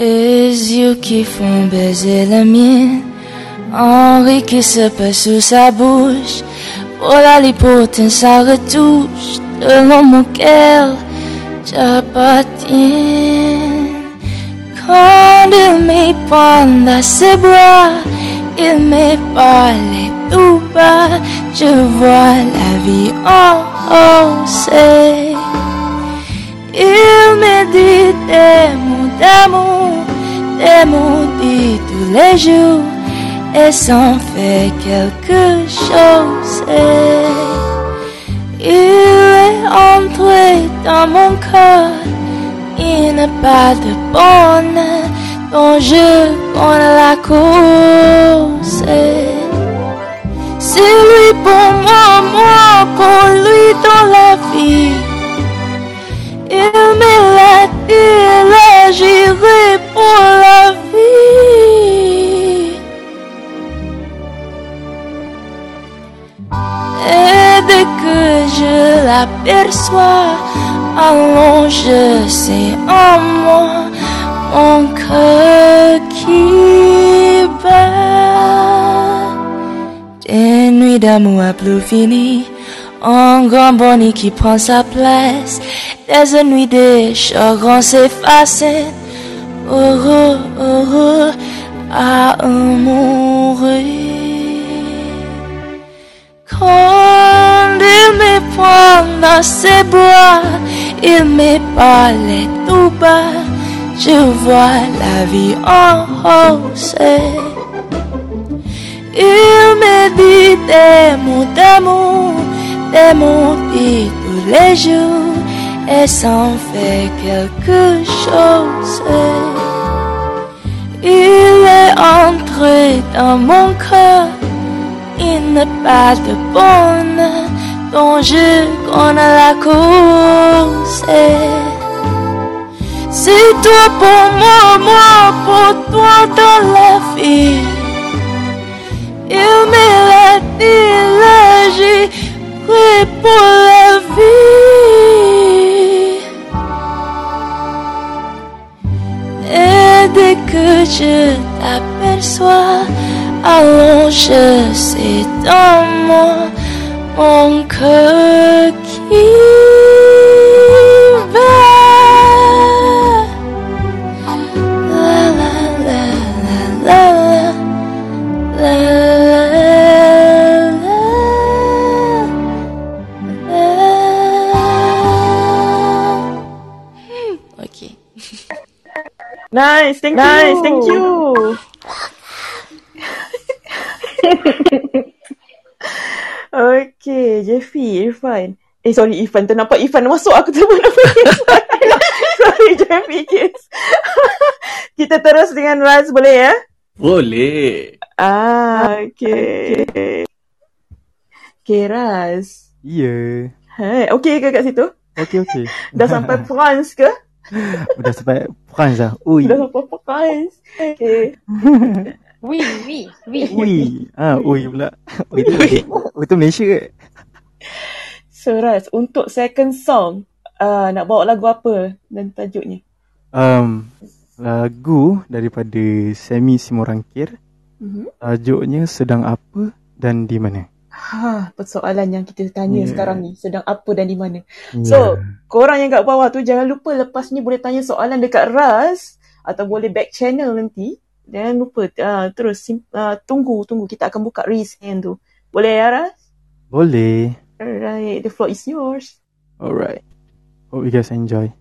Les yeux qui font baiser la mienne Henri qui se passe sous sa bouche. Pour la lipotine sa retouche Selon mon cœur. J'appartiens Quand il me prend dans ses bras Il me parle tout bas. Je vois la vie en rose il me dit des mots d'amour, dits tous les jours, et sans fait quelque chose. Il est entré dans mon cœur, il n'est pas de bonheur dont je connais la cause. C'est lui pour moi, moi pour lui dans la vie. Allons, je sais en moi mon cœur qui bat. Des nuits d'amour à plus fini, un grand bonnet qui prend sa place. Des nuits des chagrins s'effacent, heureux, heureux, à mourir. Quand il me prend dans ses bras, Il me parlait tout bas, je vois la vie en rose. Il me dit des mots d'amour, des mots dits tous les jours, et sans faire quelque chose. Il est entré dans mon cœur, il n'est pas de bonheur dont je connais la cause. C'est toi pour moi, moi pour toi dans la vie. Il me l'a dit, j'ai pris pour la vie. Et dès que je t'aperçois, allons, je sais dans moi mon cœur qui bat. La la la la la la la la. Okay. Nice, thank you. Nice, thank you. Okay, Jeffy, Irfan. Eh, sorry, Irfan. Ternampak Irfan masuk. Aku terbuat nama Irfan. sorry, Jeffy, kids. Kita terus dengan Raz, boleh ya? Boleh. Ah, okay. Okay, Raz. Ya. Hai, okay ke kat situ? Okey, okey. Dah sampai France ke? Udah sampai France dah. Ui. Dah sampai France. Okay. Oui, oui, oui. Ui. Ah, ui pula. Ui tu, ui tu Malaysia ke? So, Raz, untuk second song, uh, nak bawa lagu apa dan tajuknya? Um, lagu daripada Semi Simorangkir. Mm-hmm. Tajuknya Sedang Apa dan Di Mana. Ha, persoalan yang kita tanya Yeah. sekarang ni. Sedang apa dan di mana? Ya. So, korang yang kat bawah tu jangan lupa lepas ni boleh tanya soalan dekat Raz atau boleh back channel nanti. Jangan lupa uh, terus sim, uh, tunggu tunggu kita akan buka raise hand tu. Boleh ya Raz? Boleh. Alright, the floor is yours. Alright. Hope you guys enjoy.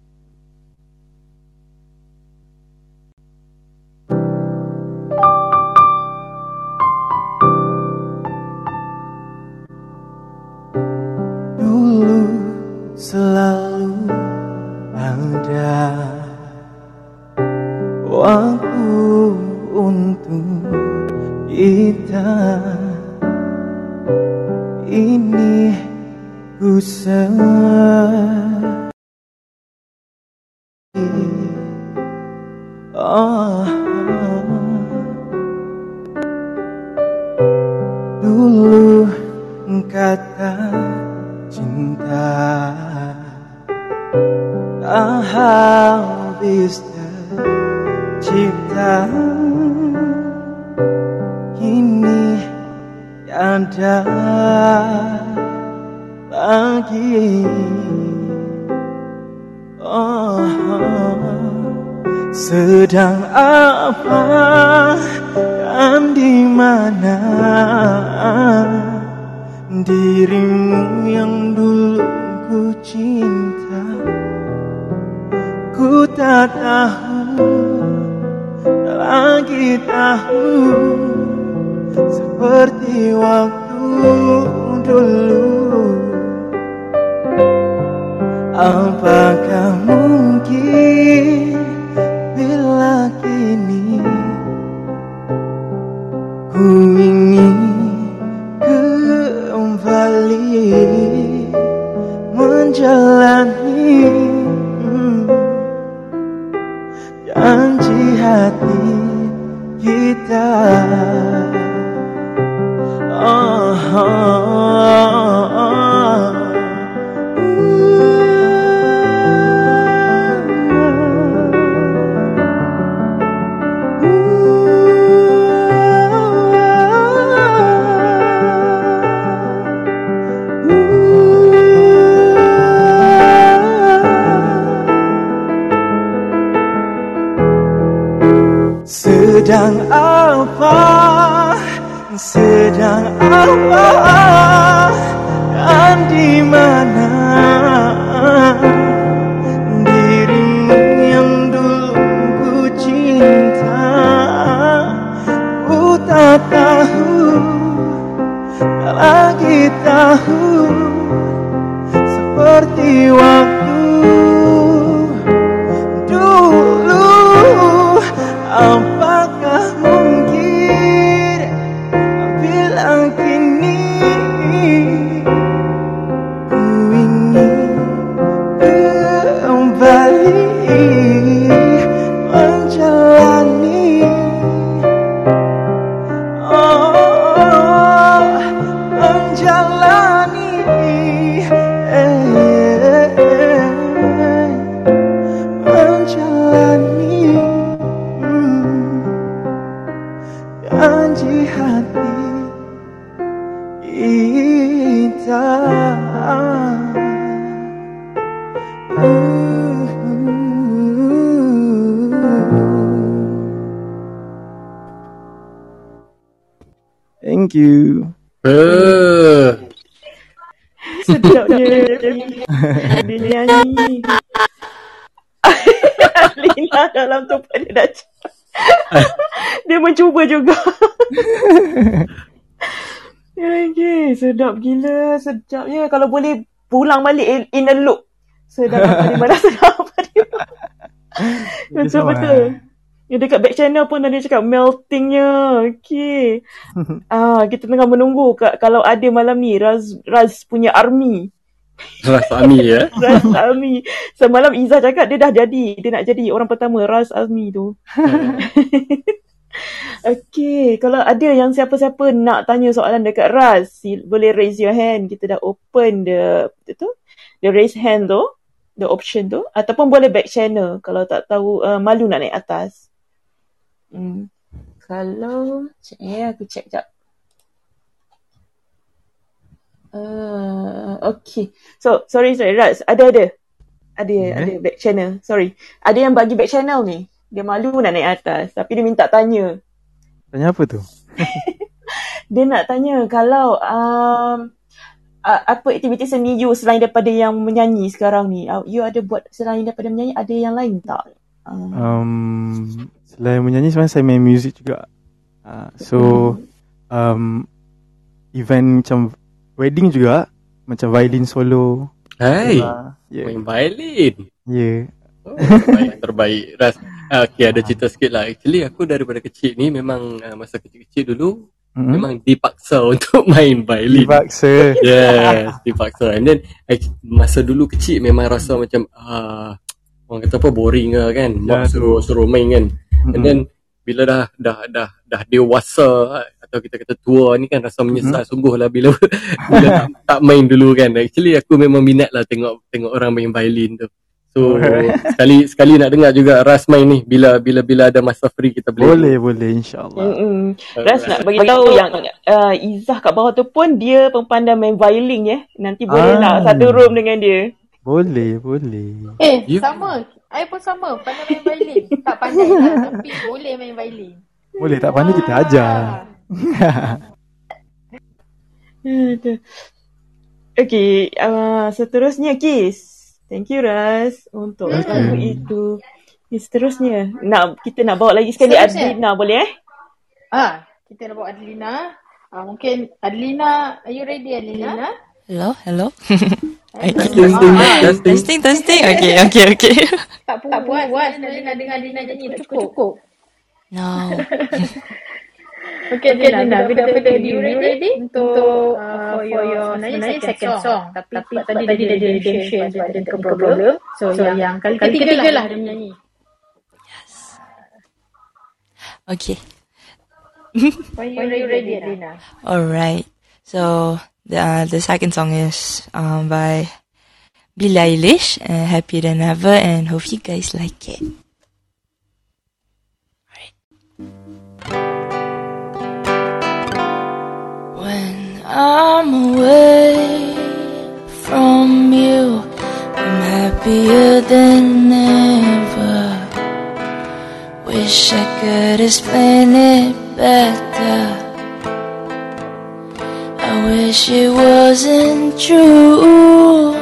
Kita Thank you. Eh, Sedap dia. Nyanyi. Lina dalam tu pun dia dah. Dia mencuba juga. Sedap gila. Sedapnya. Kalau boleh pulang balik in, in a loop. Sedap di mana sedap di mana. Betul-betul. Yang dekat back channel pun ada cakap meltingnya. Okay. ah, kita tengah menunggu ka- kalau ada malam ni Raz, Raz punya army. Ras Ami ya. Raz Army. Semalam Izzah cakap dia dah jadi. Dia nak jadi orang pertama Raz Army tu. Okay. Kalau ada yang siapa-siapa nak tanya soalan dekat Raz, boleh raise your hand. Kita dah open the, tu, the raise hand tu. The option tu. Ataupun boleh back channel. Kalau tak tahu, uh, malu nak naik atas. Hmm. Kalau, cek eh, aku check jap. Uh, okay. So, sorry, sorry, Raz. Ada, ada. Ada, Okay. ada back channel. Sorry. Ada yang bagi back channel ni. Dia malu nak naik atas. Tapi dia minta tanya. Tanya apa tu? Dia nak tanya kalau um, uh, apa aktiviti seni you selain daripada yang menyanyi sekarang ni? Uh, you ada buat selain daripada menyanyi, ada yang lain tak? Uh, Um, selain menyanyi sebenarnya saya main music juga. Uh, so um, event macam wedding juga macam violin solo. Hai, Uh, yeah. main violin. Yeah. Oh, terbaik, terbaik. Ras, ah, okay, ada cerita sikit lah. Actually, aku daripada kecil ni memang uh, masa kecil-kecil dulu, Mm-hmm. memang dipaksa untuk main violin. Dipaksa. Yes, dipaksa. And then, masa dulu kecil memang rasa macam, ah, orang kata apa, boring lah kan. Mak Ya, suruh, suruh main kan. And then, bila dah dah dah dah dewasa atau kita kata tua ni kan rasa menyesal sungguh lah bila bila tak, tak main dulu kan actually aku memang minat lah tengok tengok orang main violin tu so sekali sekali nak dengar juga Ras main ni bila bila bila ada masa free kita boleh Boleh, boleh insyaAllah. Mm-mm. Ras nak bagi tahu yang uh, Izzah kat bawah tu pun dia pun pandai main violin ya. Nanti boleh Ah. lah satu room dengan dia. Boleh, boleh. Eh, You- sama. I pun sama. Pandai main violin. tak pandai lah. Tapi boleh main violin. Boleh tak pandai kita ajar. Aduh. Okay, uh, seterusnya Kis. Thank you Ras untuk Okay. lagu itu. Okay, seterusnya nak kita nak bawa lagi sekali Seterusnya? Adlina boleh eh? Ah, kita nak bawa Adelina. Ah, mungkin Adelina, are you ready Adelina? Hello, hello. testing testing testing, testing. Okay, okay, okay. Tak puas, tak puas, Adelina dengar Adelina nyanyi tak cukup. cukup. No. Okay, Adelina, without further ado, you ready untuk uh, for your sebenarnya second song. Tapi sebab tadi tadi dia ada redemption sebab ada technical problem. So, yang kali ketiga lah dia menyanyi. Okay. When you ready, Adelina. All right. So the uh, the second song is um by Billie Eilish, uh, "Happier Than Ever," and hope you guys like it. I'm away from you, I'm happier than ever. Wish I could explain it better. I wish it wasn't true.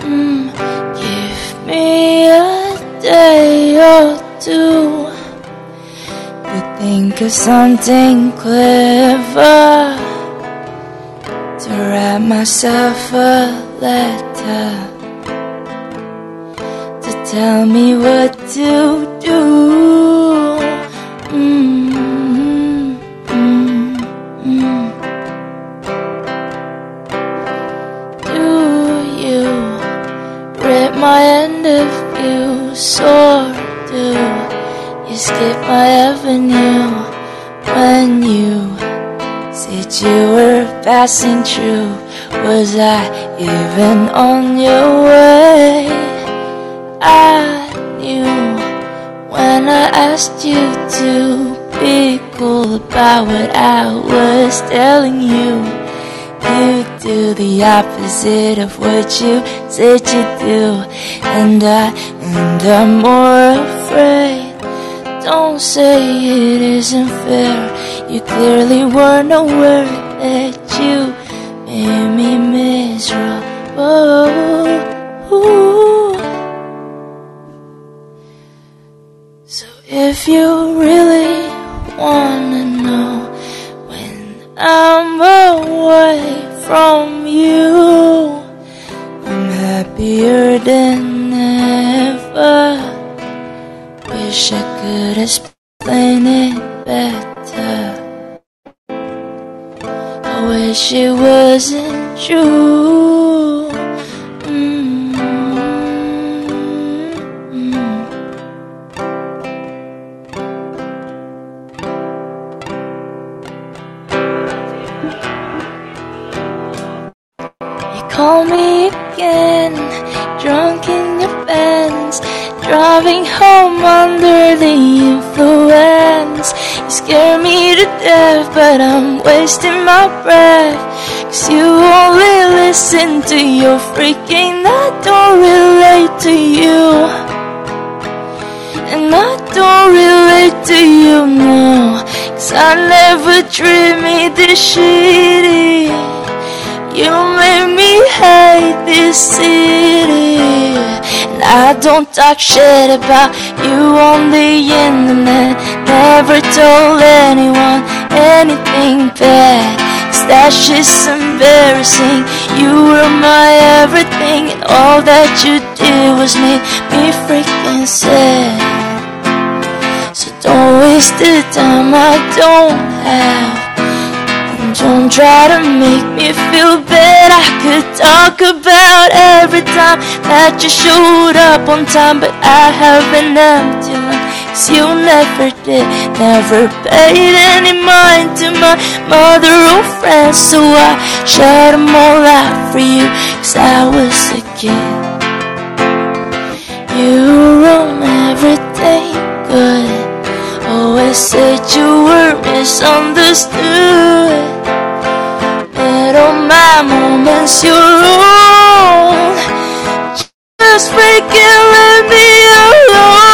Mm, give me a day or two to think of something clever to write myself a letter to tell me what to do. Mm. Do you rip my end of view? Sort do you skip my avenue when you said you passing through? Was I even on your way? I knew when I asked you to be cool about what I was telling you. You do the opposite of what you said you do, and I and I'm more afraid. Don't say it isn't fair. You clearly weren't aware that you made me miserable. So if you really wanna know when I'm away from you, I'm happier than ever. Wish I could explain it better. I wish it wasn't true. Mm. You call me again, drunk driving home under the influence. You scare me to death, but I'm wasting my breath. Cause you only listen to your freaking, I don't relate to you. And I don't relate to you now. Cause I never treat me this shitty. You made me hate this city. And I don't talk shit about you on the internet. Never told anyone anything bad. Cause that shit's embarrassing. You were my everything, and all that you did was make me freaking sad. So don't waste the time I don't have. Don't try to make me feel bad. I could talk about every time that you showed up on time, but I have an empty. Cause you never did, never paid any mind to my mother or friends. So I shut them all out for you, cause I was a kid. You were. Always said you were misunderstood. But all my moments you're wrong. Just freaking let me alone.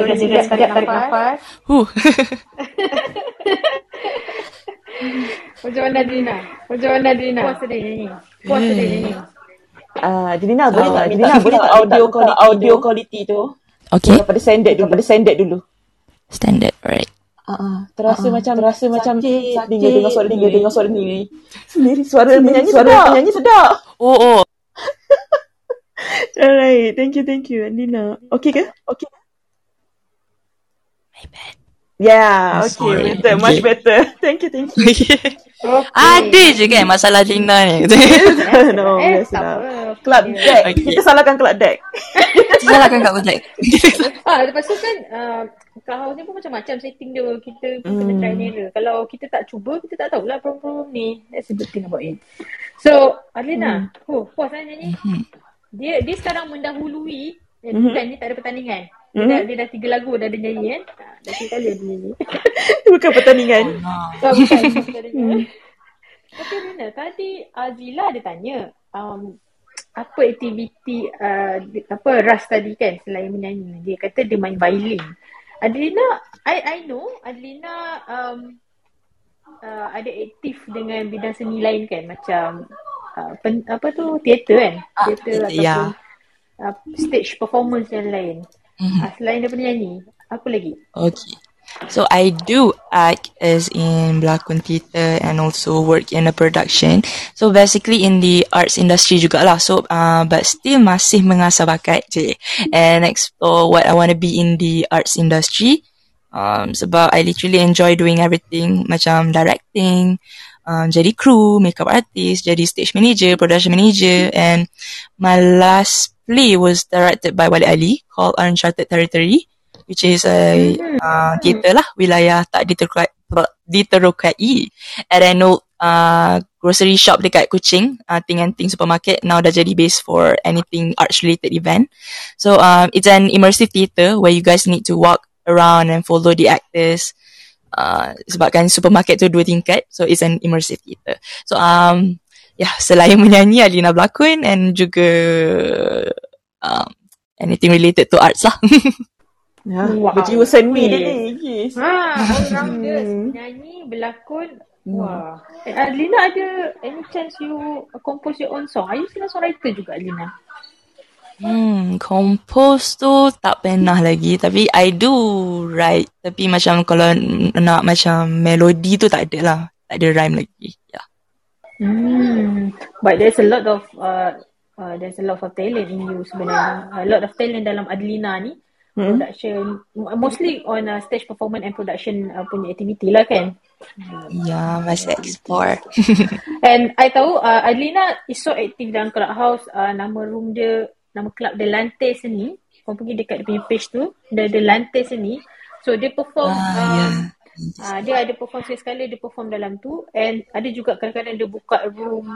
So, dia sekejap sekejap tarik nafas. Huh. Macam mana Dina? Macam mana Dina? Puas dia nyanyi. Puas dia nyanyi. Ah, Jelina boleh Oh, tak? Jelina boleh tak audio minta quality audio quality tu? Okay. Daripada standard dulu, daripada standard dulu. Standard, alright. Ah, uh, terasa Ah. macam terasa macam Sakit, sakit dengar dengar suara sakit. dengar dengar suara ni. Sendiri suara penyanyi suara sedap. penyanyi sedap. Oh, oh. Alright, thank you, thank you, Andina. Okay ke? Okay. Bad. Yeah, okay, Sorry. better, much Okay. better. Thank you, thank you. Ada je kan masalah Lina ni. no, Eh, biasa tak lah. apa. Club dia- deck. Okay. Kita salahkan club deck. Salahkan Kak Ujek. Ah, lepas tu kan uh, Clubhouse ni pun macam-macam setting dia. Kita pun kena try and error. Kalau kita tak cuba, kita tak tahulah problem-problem ni. That's a good thing about it. So, Adlina, oh, puas lah nyanyi. Dia dia sekarang mendahului eh, Mhm. bukan ni tak ada pertandingan. Dia, Mhm. dah, dia dah tiga lagu dah ada nyanyi kan. Ah, dah tiga kali ada nyanyi. Bukan pertandingan. Oh, bukan, bukan pertandingan. Tapi Rina, tadi Azila ada tanya um, apa aktiviti uh, apa Ras tadi kan selain menyanyi. Dia kata dia main violin. Adelina, I I know Adelina um, uh, ada aktif dengan bidang seni lain kan macam uh, pen, apa tu teater kan? Ah, Teater teater, ataupun ya. uh, stage performance yang lain. Mhm. Uh, selain daripada nyanyi, apa lagi? Okay. So I do act as in berlakon theatre and also work in a production. So basically in the arts industry jugalah. So uh, but still masih mengasah bakat je and explore what I want to be in the arts industry. Um, sebab I literally enjoy doing everything macam directing, um, jadi crew, makeup artist, jadi stage manager, production manager and my last play was directed by Wali Ali called Uncharted Territory which is a uh, theater lah wilayah tak diterukai diterukai at an old uh, grocery shop dekat Kuching uh, Ting and Ting supermarket now dah jadi base for anything arts related event. So um, it's an immersive theater where you guys need to walk around and follow the actors uh, sebabkan supermarket tu dua tingkat so it's an immersive theater so um yeah selain menyanyi Alina berlakon and juga um, anything related to arts lah Ya, Wow. berjiwa seni dia ni. Yes. Ha, all rounders. Hmm. Nyanyi, berlakon. Wah. Eh, Adlina ada any chance you compose your own song? Are you still a songwriter juga, Adlina? Hmm, compose tu tak pernah lagi tapi I do write tapi macam kalau nak macam melodi tu tak ada lah. Tak ada rhyme lagi. Ya. Hmm. But there's a lot of uh, uh, there's a lot of talent in you sebenarnya. A lot of talent dalam Adlina ni. Hmm. Production, mostly on uh, stage performance and production uh, punya activity lah kan. Ya, masih explore. And I tahu uh, Adlina is so active dalam clubhouse. Uh, nama room dia, nama club dia Lantai Seni. Kau pergi dekat dia punya page tu. Dia ada Lantai Seni. So dia perform Ah, um, ya. Uh, dia ada perform sekali dia perform dalam tu and ada juga kadang-kadang dia buka room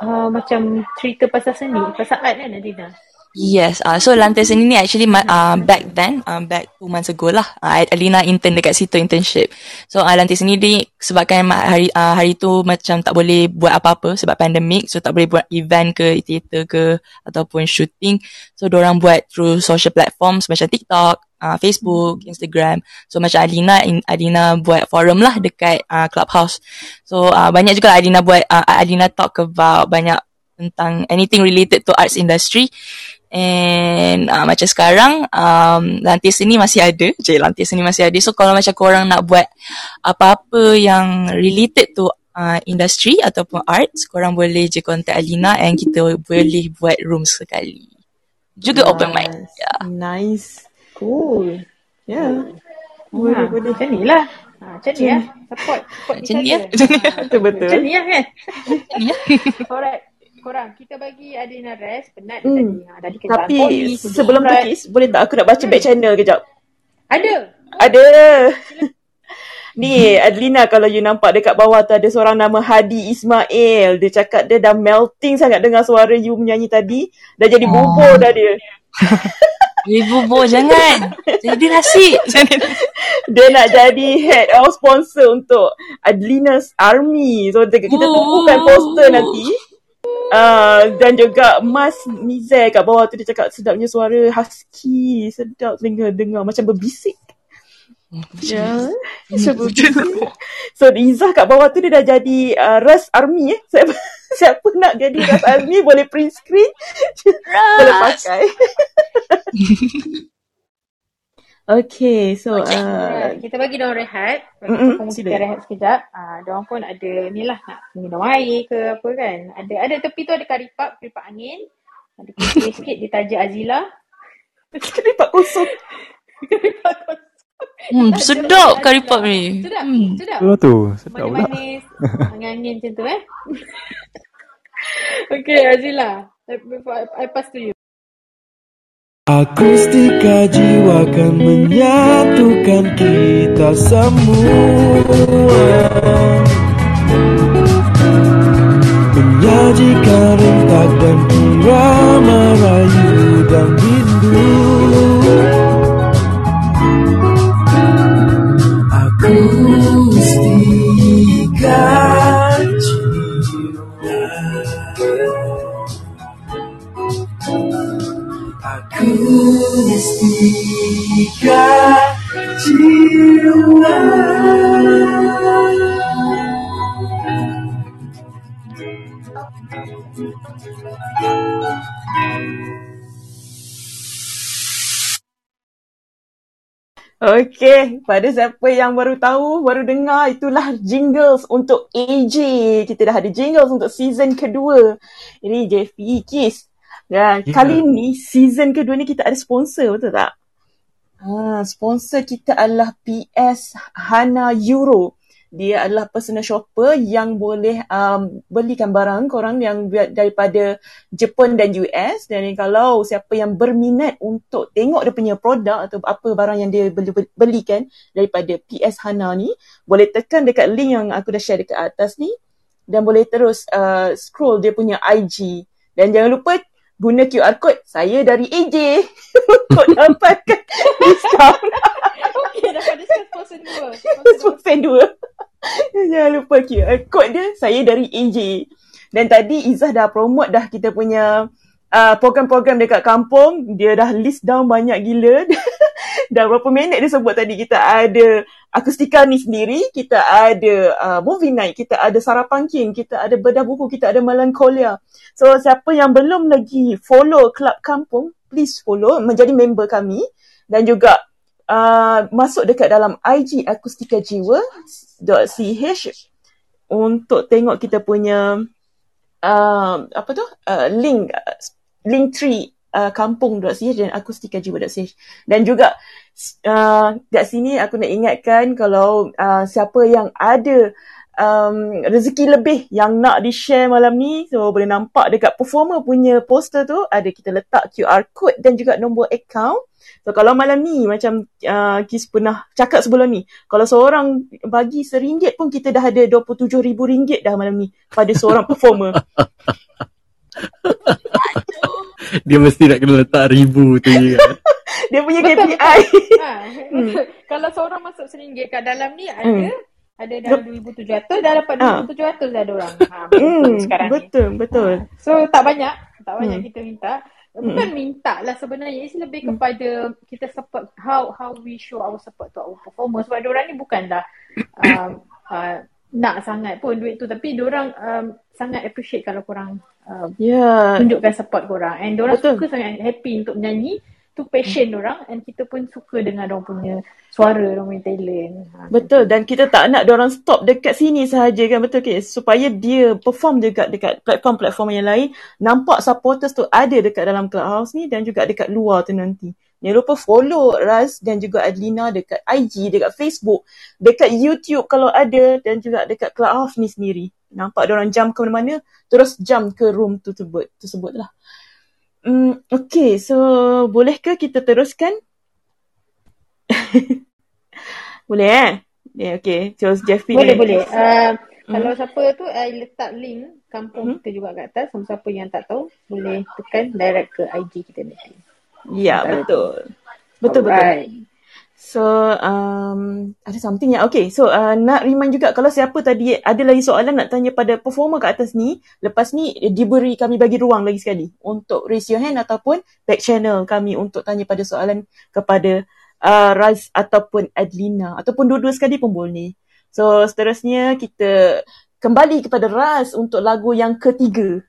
uh, macam cerita pasal seni, pasal art kan Adlina. Yes, uh, so lantai seni ni actually uh, back then, uh, back two months ago lah, uh, Alina intern dekat situ internship. So uh, lantai seni ni sebabkan hari uh, hari tu macam tak boleh buat apa-apa sebab pandemik, so tak boleh buat event ke, theater ke ataupun shooting. So orang buat through social platforms macam TikTok, uh, Facebook, Instagram. So macam Alina, in, Alina buat forum lah dekat uh, Clubhouse. So uh, banyak juga Alina buat, uh, Alina talk about banyak tentang anything related to arts industry. And uh, macam sekarang um, lantai seni masih ada je lantai seni masih ada so kalau macam korang nak buat apa-apa yang related to uh, industry ataupun arts korang boleh je contact Alina and kita boleh buat room sekali juga open mic yeah. Nice. Cool. Ya. Boleh, ha, boleh. Macam ni lah. Ha, macam ni lah. Support. Support Macam ni lah. other. Macam ni Betul-betul. Macam ni lah kan. Macam ni lah. Alright. Korang, kita bagi Adina rest. Penat Hmm. tadi. Ha, tadi Tapi polis, sebelum tu. Kis, boleh tak aku nak baca back channel kejap? Ada. Ada. Ni Adlina kalau you nampak dekat bawah tu ada seorang nama Hadi Ismail. Dia cakap dia dah melting sangat dengar suara you menyanyi tadi. Dah jadi bubur dah dia. Ibu bo jangan jadi nasi Dia nak jadi head of sponsor untuk Adlina's Army. So kita kita tumpukan poster nanti. Uh, dan juga Mas Mizel kat bawah tu dia cakap sedapnya suara husky. Sedap dengar dengar macam berbisik. Ya. Berbisik. So Izzah kat bawah tu dia dah jadi uh, Ras Army eh. Siapa, siapa nak jadi Ras Army boleh print screen. boleh pakai. Okay, so uh, kita bagi diorang rehat. Bagi Mm-mm, kita sila. rehat sekejap. Ah, diorang pun ada ni lah nak minum air ke apa kan. Ada ada tepi tu ada karipap, karipap angin. Ada kuih sikit dia taja Azila. Karipap kosong. karipap kosong. hmm, sedap kari pop ni Sedap, hmm. sedap. Tu tu, sedap pula. Manis-manis, angin-angin macam tu eh. Okay, Azila. I, I pass to you. Akustika jiwa kan menyatukan kita semua. Menyajikan rentak dan irama rayu dan rindu Akustika jiwa Okay, pada siapa yang baru tahu, baru dengar, itulah jingles untuk AJ. Kita dah ada jingles untuk season kedua. Ini JFE Kiss. Dan Ya. kali ni, season kedua ni kita ada sponsor, betul tak? Ha, sponsor kita adalah PS Hana Euro. Dia adalah personal shopper yang boleh um, belikan barang korang yang daripada Jepun dan US. Dan kalau siapa yang berminat untuk tengok dia punya produk atau apa barang yang dia beli, belikan daripada PS Hana ni, boleh tekan dekat link yang aku dah share dekat atas ni dan boleh terus uh, scroll dia punya IG. Dan jangan lupa guna QR code saya dari AJ untuk dapatkan diskaun diskaun sponsor dua. sponsor dua. Jangan lupa QR code dia saya dari AJ. Dan tadi Izzah dah promote dah kita punya uh, program-program dekat kampung. Dia dah list down banyak gila. dah berapa minit dia sebut tadi? Kita ada akustika ni sendiri, kita ada uh, movie night, kita ada sarapan king, kita ada bedah buku, kita ada melankolia. So siapa yang belum lagi follow Club Kampung, please follow menjadi member kami. Dan juga uh, masuk dekat dalam IG Akustika Jiwa.ch untuk tengok kita punya uh, apa tu? Uh, link uh, link tree uh, kampung.ch dan akustikajiwa.ch dan juga uh, kat sini aku nak ingatkan kalau uh, siapa yang ada um, rezeki lebih yang nak di-share malam ni so boleh nampak dekat performer punya poster tu ada kita letak QR code dan juga nombor account So kalau malam ni macam uh, Kis pernah cakap sebelum ni, kalau seorang bagi seringgit pun kita dah ada RM27,000 dah malam ni pada seorang performer. Dia mesti nak kena letak ribu tu je kan. Dia punya Betul, KPI. Ha, betul. Kalau seorang masuk RM1 kat dalam ni ada Hmm. ada dalam 2700 dah dapat Ah. 2700 dah ada orang. Ha, betul Hmm, sekarang ni. betul, betul. So tak banyak, tak banyak Hmm. kita minta. Bukan minta lah sebenarnya. It's lebih kepada kita support how how we show our support to our performers. Sebab diorang ni bukanlah um, uh, nak sangat pun duit tu tapi diorang um, sangat appreciate kalau korang um, Ya. tunjukkan support korang and diorang Betul. suka sangat happy untuk menyanyi tu passion diorang and kita pun suka dengan diorang punya suara diorang punya talent ha, Betul dan kita tak nak orang stop dekat sini sahaja kan betul ke supaya dia perform juga dekat platform-platform yang lain nampak supporters tu ada dekat dalam clubhouse ni dan juga dekat luar tu nanti. Jangan lupa follow Raz dan juga Adlina dekat IG, dekat Facebook, dekat YouTube kalau ada dan juga dekat clubhouse ni sendiri. Nampak orang jump ke mana-mana, terus jump ke room tu tersebut, tersebut lah. Hmm, okay, so bolehkah kita teruskan? boleh eh? Yeah, okay. So Jeffrey boleh ni- boleh uh, Hmm. kalau siapa tu I letak link kampung kita juga kat atas siapa-siapa yang tak tahu boleh tekan direct ke IG kita nanti Ya, betul. Betul, Alright. betul. So, um, ada something yang, okay. So, uh, nak remind juga kalau siapa tadi ada lagi soalan nak tanya pada performer kat atas ni, lepas ni diberi kami bagi ruang lagi sekali untuk raise your hand ataupun back channel kami untuk tanya pada soalan kepada uh, Raz ataupun Adlina ataupun dua-dua sekali pun boleh. So, seterusnya kita kembali kepada Raz untuk lagu yang ketiga.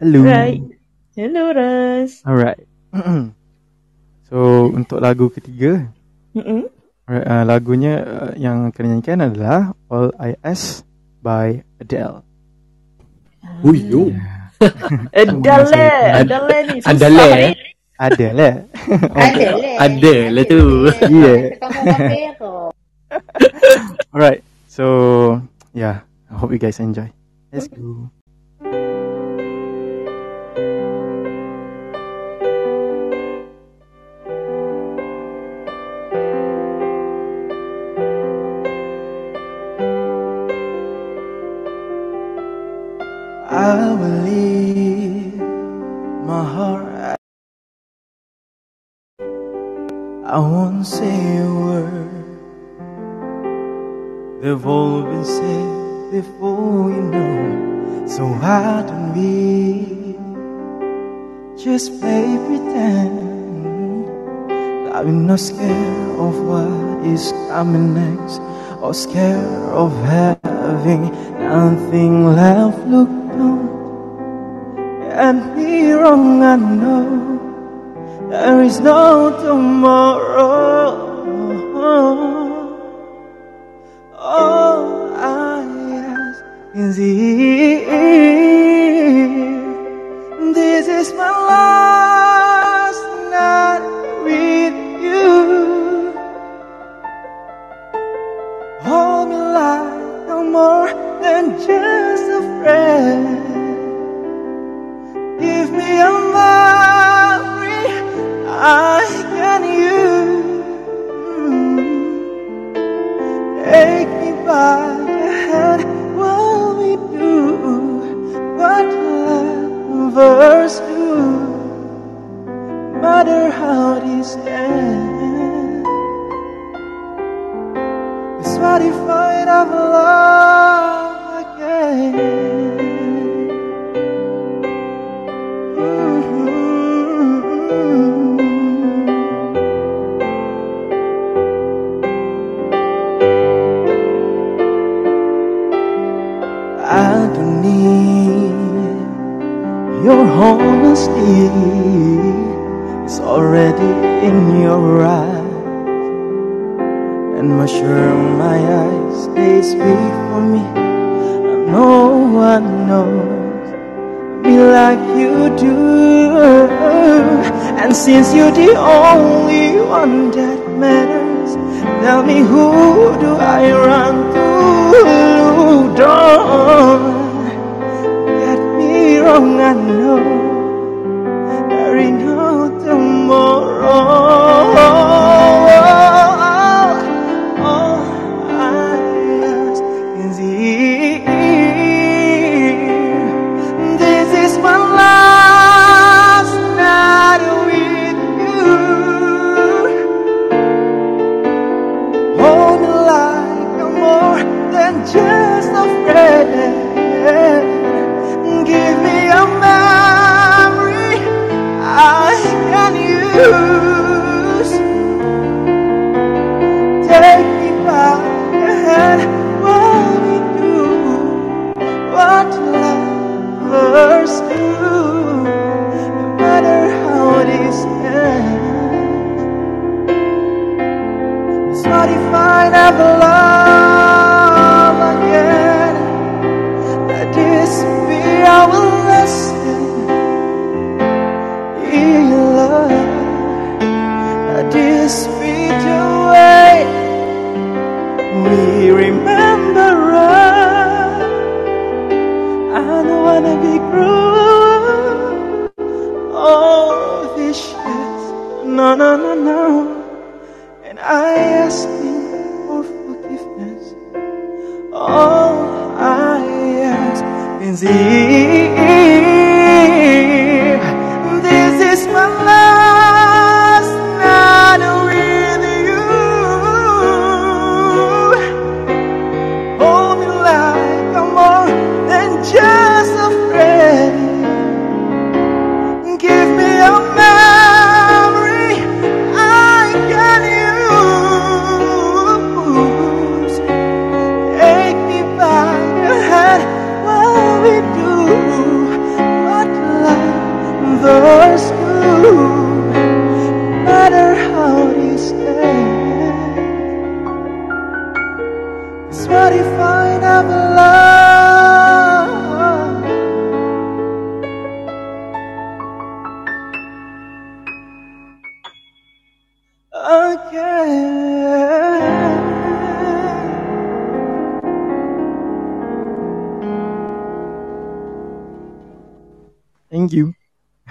Hello. Right. Hello, Raz. Alright. so untuk lagu ketiga, Alright, uh, lagunya uh, yang akan nyanyikan adalah All I Ask by Adele. Ui, yo. Adele, Adele ni susah Adele, ni. eh? Adele. ada lah Ada lah tu. Yeah. Alright. So yeah, I hope you guys enjoy. Let's go. I will leave my heart. I won't say a word. They've all been said before you know. So why don't we just play pretend that we're not scared of what is coming next or scared of having nothing left? Look don't get me wrong. I know there is no tomorrow. All I ask is if this is my last night with you. Hold me like I'm more than just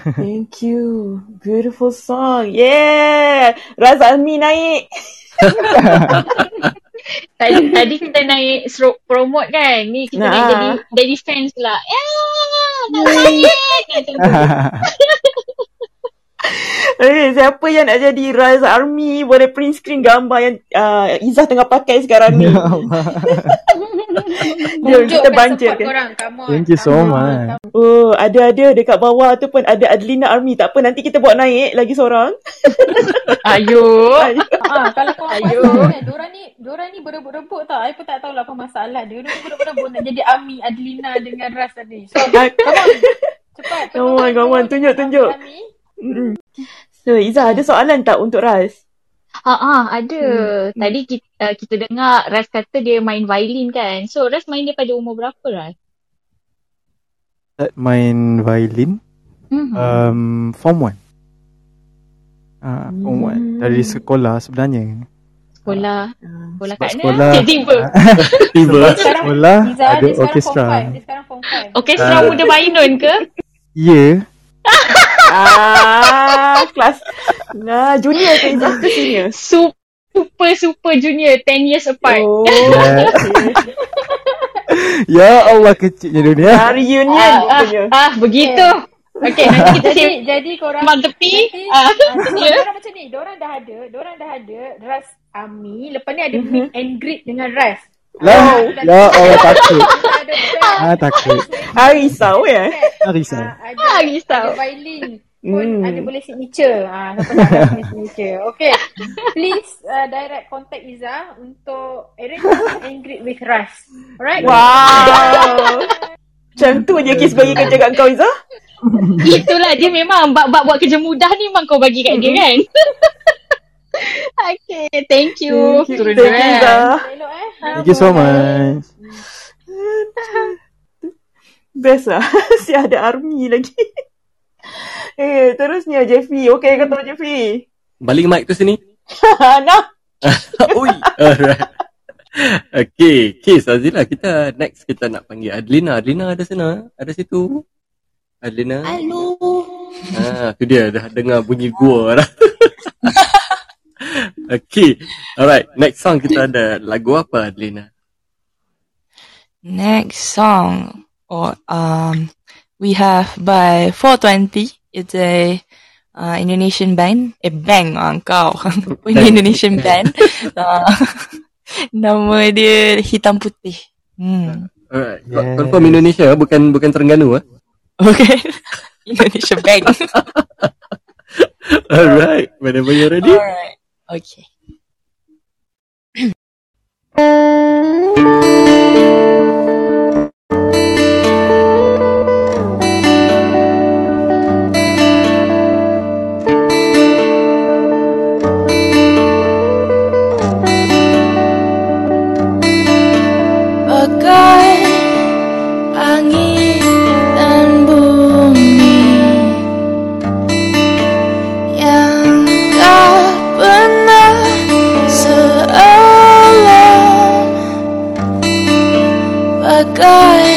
Thank you. Beautiful song. Yeah. Raz Almi naik. Tadi, tadi kita naik stroke promote kan. Ni kita Nah. naik jadi jadi fans pula. Ya, nak. Macam tu. Okay, siapa yang nak jadi Rise Army boleh print screen gambar yang uh, Izzah tengah pakai sekarang ni. Jom kita banjir korang. On. Thank you so much. Oh, ada-ada dekat bawah tu pun ada Adlina Army. Tak apa, nanti kita buat naik lagi seorang. Ayo. Ah, kalau kau Ayo. Ayo. kan, diorang ni, diorang ni berebut-rebut tau. Pun tak tahu lah apa masalah. Diorang ni berebut-rebut nak jadi Ami, Adelina dengan Ras tadi. So, come on. Cepat. Come on, come on. Tunjuk, tunjuk. Ami. Mm-mm. So, Izzah ada soalan tak untuk Raz? Ha ah, ada. Tadi kita, uh, kita dengar Ras kata dia main violin kan. So Ras main daripada umur berapa Ras? Start main violin Hmm. um, form 1. Ah, form 1 dari sekolah sebenarnya. sekolah. Sekolah Sebab kat mana? sekolah- Tiba-tiba. Tiba. Sekarang, Sekolah Izzah, ada dia orkestra. 5. Dia sekarang form 5. Orkestra Ah. muda Mainun ke? Ya, ah, kelas. Nah, junior ke Izzah ke senior? Super super super junior 10 years apart. Oh, Ya. okay. ya Allah kecilnya dunia. Ah, reunion Ah, ah, ah, begitu. Okey, nanti kita Jadi, jadi korang Mak tepi. Nanti. Diorang macam ni. Diorang dah ada. Diorang dah ada Ras Ami. Lepas ni ada meet and greet dengan Ras. Lah, ya Allah takut. Kita ada band. Ah takut. Ah, risau ya. Ah, risau. Ah, ada, Ah, risau. ada violin pun Hmm. ada boleh signature. Ah, siapa nak ada signature. Okay. Please uh, direct contact Izzah untuk and greet with Ras. Alright? Wow. Macam tu je Kis bagi kerja kat kau Izzah. Itulah dia memang bab-bab buat kerja mudah ni memang kau bagi kat dia kan. Okay, thank you. Thank you, Turun thank you. Elok eh. Thank you so much. Best lah. si ada army lagi. eh, terusnya Jeffy. Okay ke tak Jeffy? Balik mic tu sini. nah. Ui. Alright. Okay, Kiss Azila kita next kita nak panggil Adlina. Adlina ada sana, ada situ. Adlina. Hello. Ah, tu dia dah dengar bunyi gua dah. okay, alright. Next song kita ada lagu apa Adlina? Next song, or um, we have by 420. It's a uh, Indonesian band. Eh, bang ah, kau. Ini Indonesian band. Uh, nama dia Hitam Putih. Hmm. Alright. Yeah. Confirm Indonesia bukan bukan Terengganu ah. Okay. Indonesia band. Alright. Whenever you're ready. Alright. Okay. sky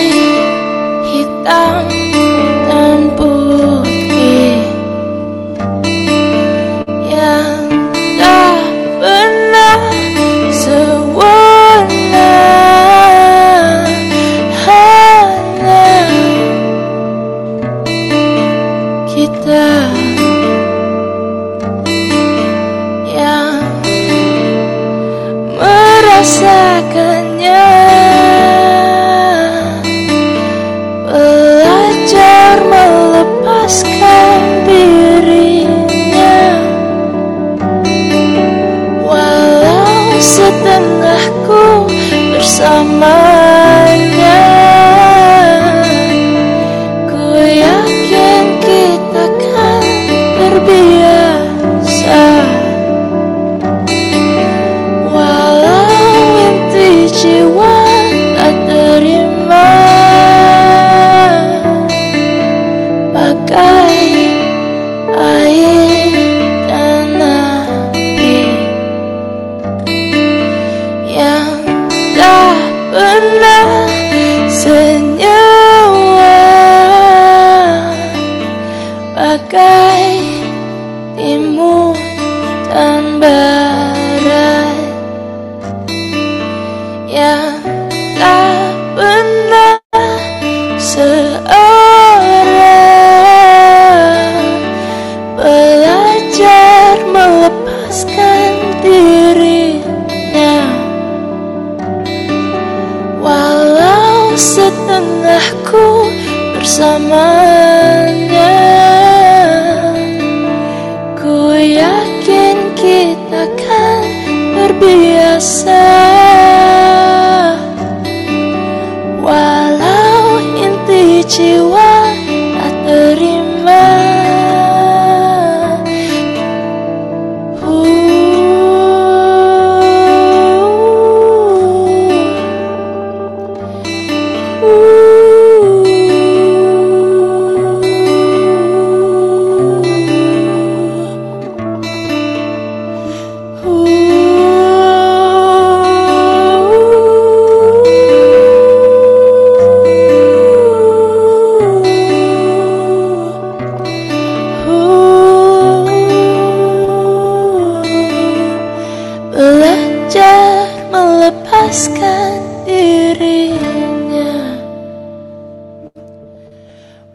melepaskan dirinya.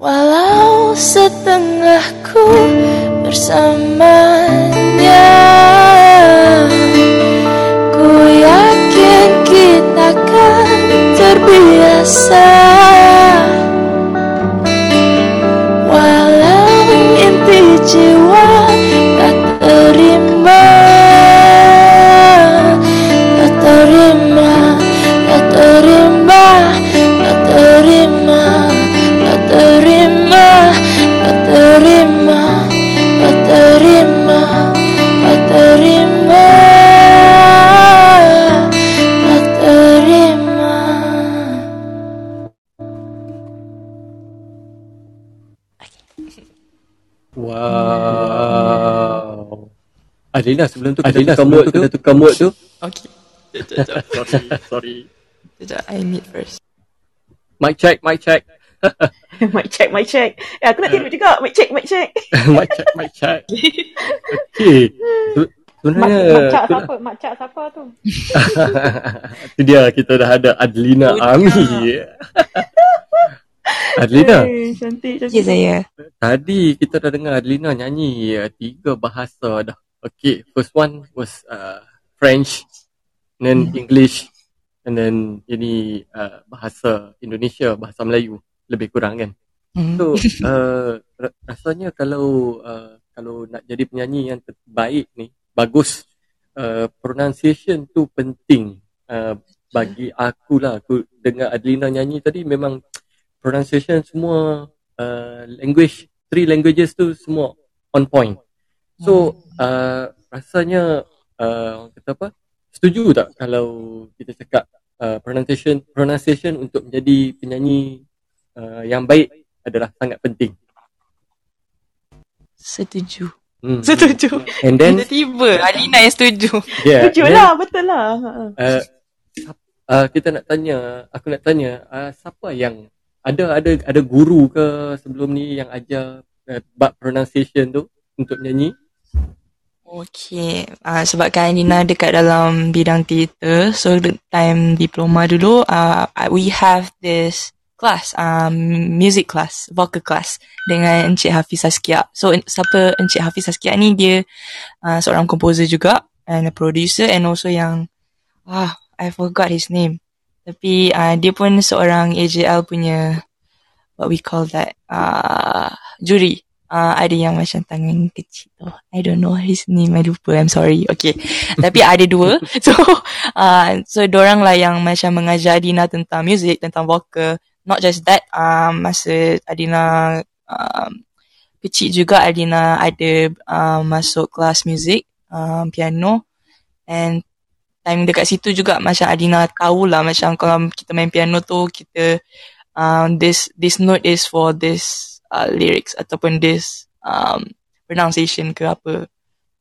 Walau setengahku bersamanya. Ku yakin kita akan terbiasa Adina sebelum tu tu kita tukar mood tu. Okay. Sekejap, sekejap. sorry, sorry. Sekejap, I need first. Mic check, mic check. mic check, mic check. Eh, aku nak tidur juga. Mic check, mic check. mic check, mic check. Mak, Sebenarnya makcak tu- siapa? Makcak siapa tu? Itu dia kita dah ada Adlina Ami. Adlina, Eh, cantik, cantik. Ya, saya. tadi kita dah dengar Adlina nyanyi uh, tiga bahasa dah. Okay, first one was uh, French, and then English, and then ini uh, bahasa Indonesia, bahasa Melayu lebih kurang kan. Hmm. So uh, ra- rasanya kalau uh, kalau nak jadi penyanyi yang terbaik ni bagus uh, pronunciation tu penting uh, bagi aku lah aku dengar Adlina nyanyi tadi memang pronunciation semua uh, language three languages tu semua on point so uh, rasanya uh, orang kata apa setuju tak kalau kita cakap uh, pronunciation pronunciation untuk menjadi penyanyi uh, yang baik adalah sangat penting Setuju. Hmm. Setuju. And then Tiba-tiba Alina yang setuju. yeah, Setuju and then, lah, betul lah. Uh, uh, kita nak tanya, aku nak tanya, uh, siapa yang ada ada ada guru ke sebelum ni yang ajar uh, bab pronunciation tu untuk nyanyi? Okay, uh, sebabkan Alina dekat dalam bidang teater, so the time diploma dulu, uh, we have this class, um, music class, vocal class dengan Encik Hafiz Saskia. So, siapa Encik Hafiz Saskia ni, dia uh, seorang komposer juga and a producer and also yang, ah, I forgot his name. Tapi uh, dia pun seorang AJL punya, what we call that, uh, juri. Uh, ada yang macam tangan kecil tu. I don't know his name. I lupa. I'm sorry. Okay. Tapi ada dua. So, uh, so dorang lah yang macam mengajar Adina tentang music, tentang vocal. Not just that, um, masa Adina um, kecil juga Adina ada um, masuk kelas music, um, piano. And time dekat situ juga macam Adina tahulah macam kalau kita main piano tu kita um, this this note is for this uh, lyrics ataupun this um, pronunciation ke apa.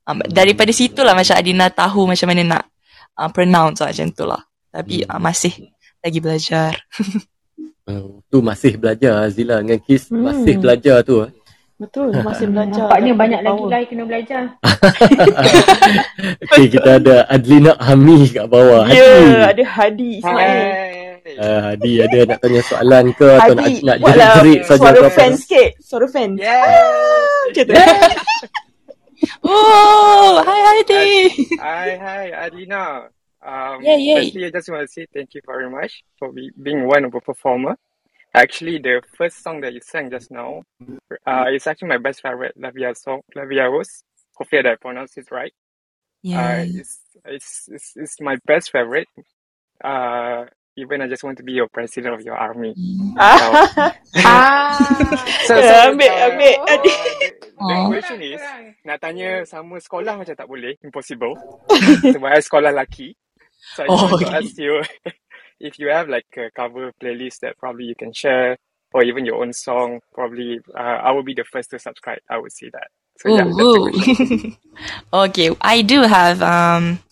Um, daripada situ lah macam Adina tahu macam mana nak uh, pronounce lah macam tu lah. Tapi uh, masih lagi belajar. Uh, tu masih belajar Zila dengan Kis Hmm. masih belajar tu. Betul, masih belajar. Nampaknya banyak lagi lah kena belajar. okay, kita ada Adlina Ami kat bawah. Ya, Hadi. ada Hadi Ismail. Uh, Hadi ada nak tanya soalan ke atau nak Hadi, nak buatlah jerit saja suara ke apa? fan sikit. Suara fan. Ah, Macam tu. Oh, hi Hadi. Hi, hi, Adlina. Um, Yay, yay. Firstly, I just want to say thank you very much for be, being one of a performer. Actually, the first song that you sang just now, uh, is actually my best favorite, La Via song, La Via Rose. Hopefully, that I pronounced it right. Uh, Yeah. it's It's, it's, it's my best favorite. Uh, even I just want to be your president of your army. Ah. Ah. So, so Ya, ambil, uh, ambil. uh, Adik. the, Oh. question is, nak tanya sama sekolah macam tak boleh, impossible. Sebab I sekolah lelaki. So I Oh, okay. ask you if you have like a cover playlist that probably you can share or even your own song, probably uh, I will be the first to subscribe. I would say that. So yeah, Ooh, ooh. okay, I do have um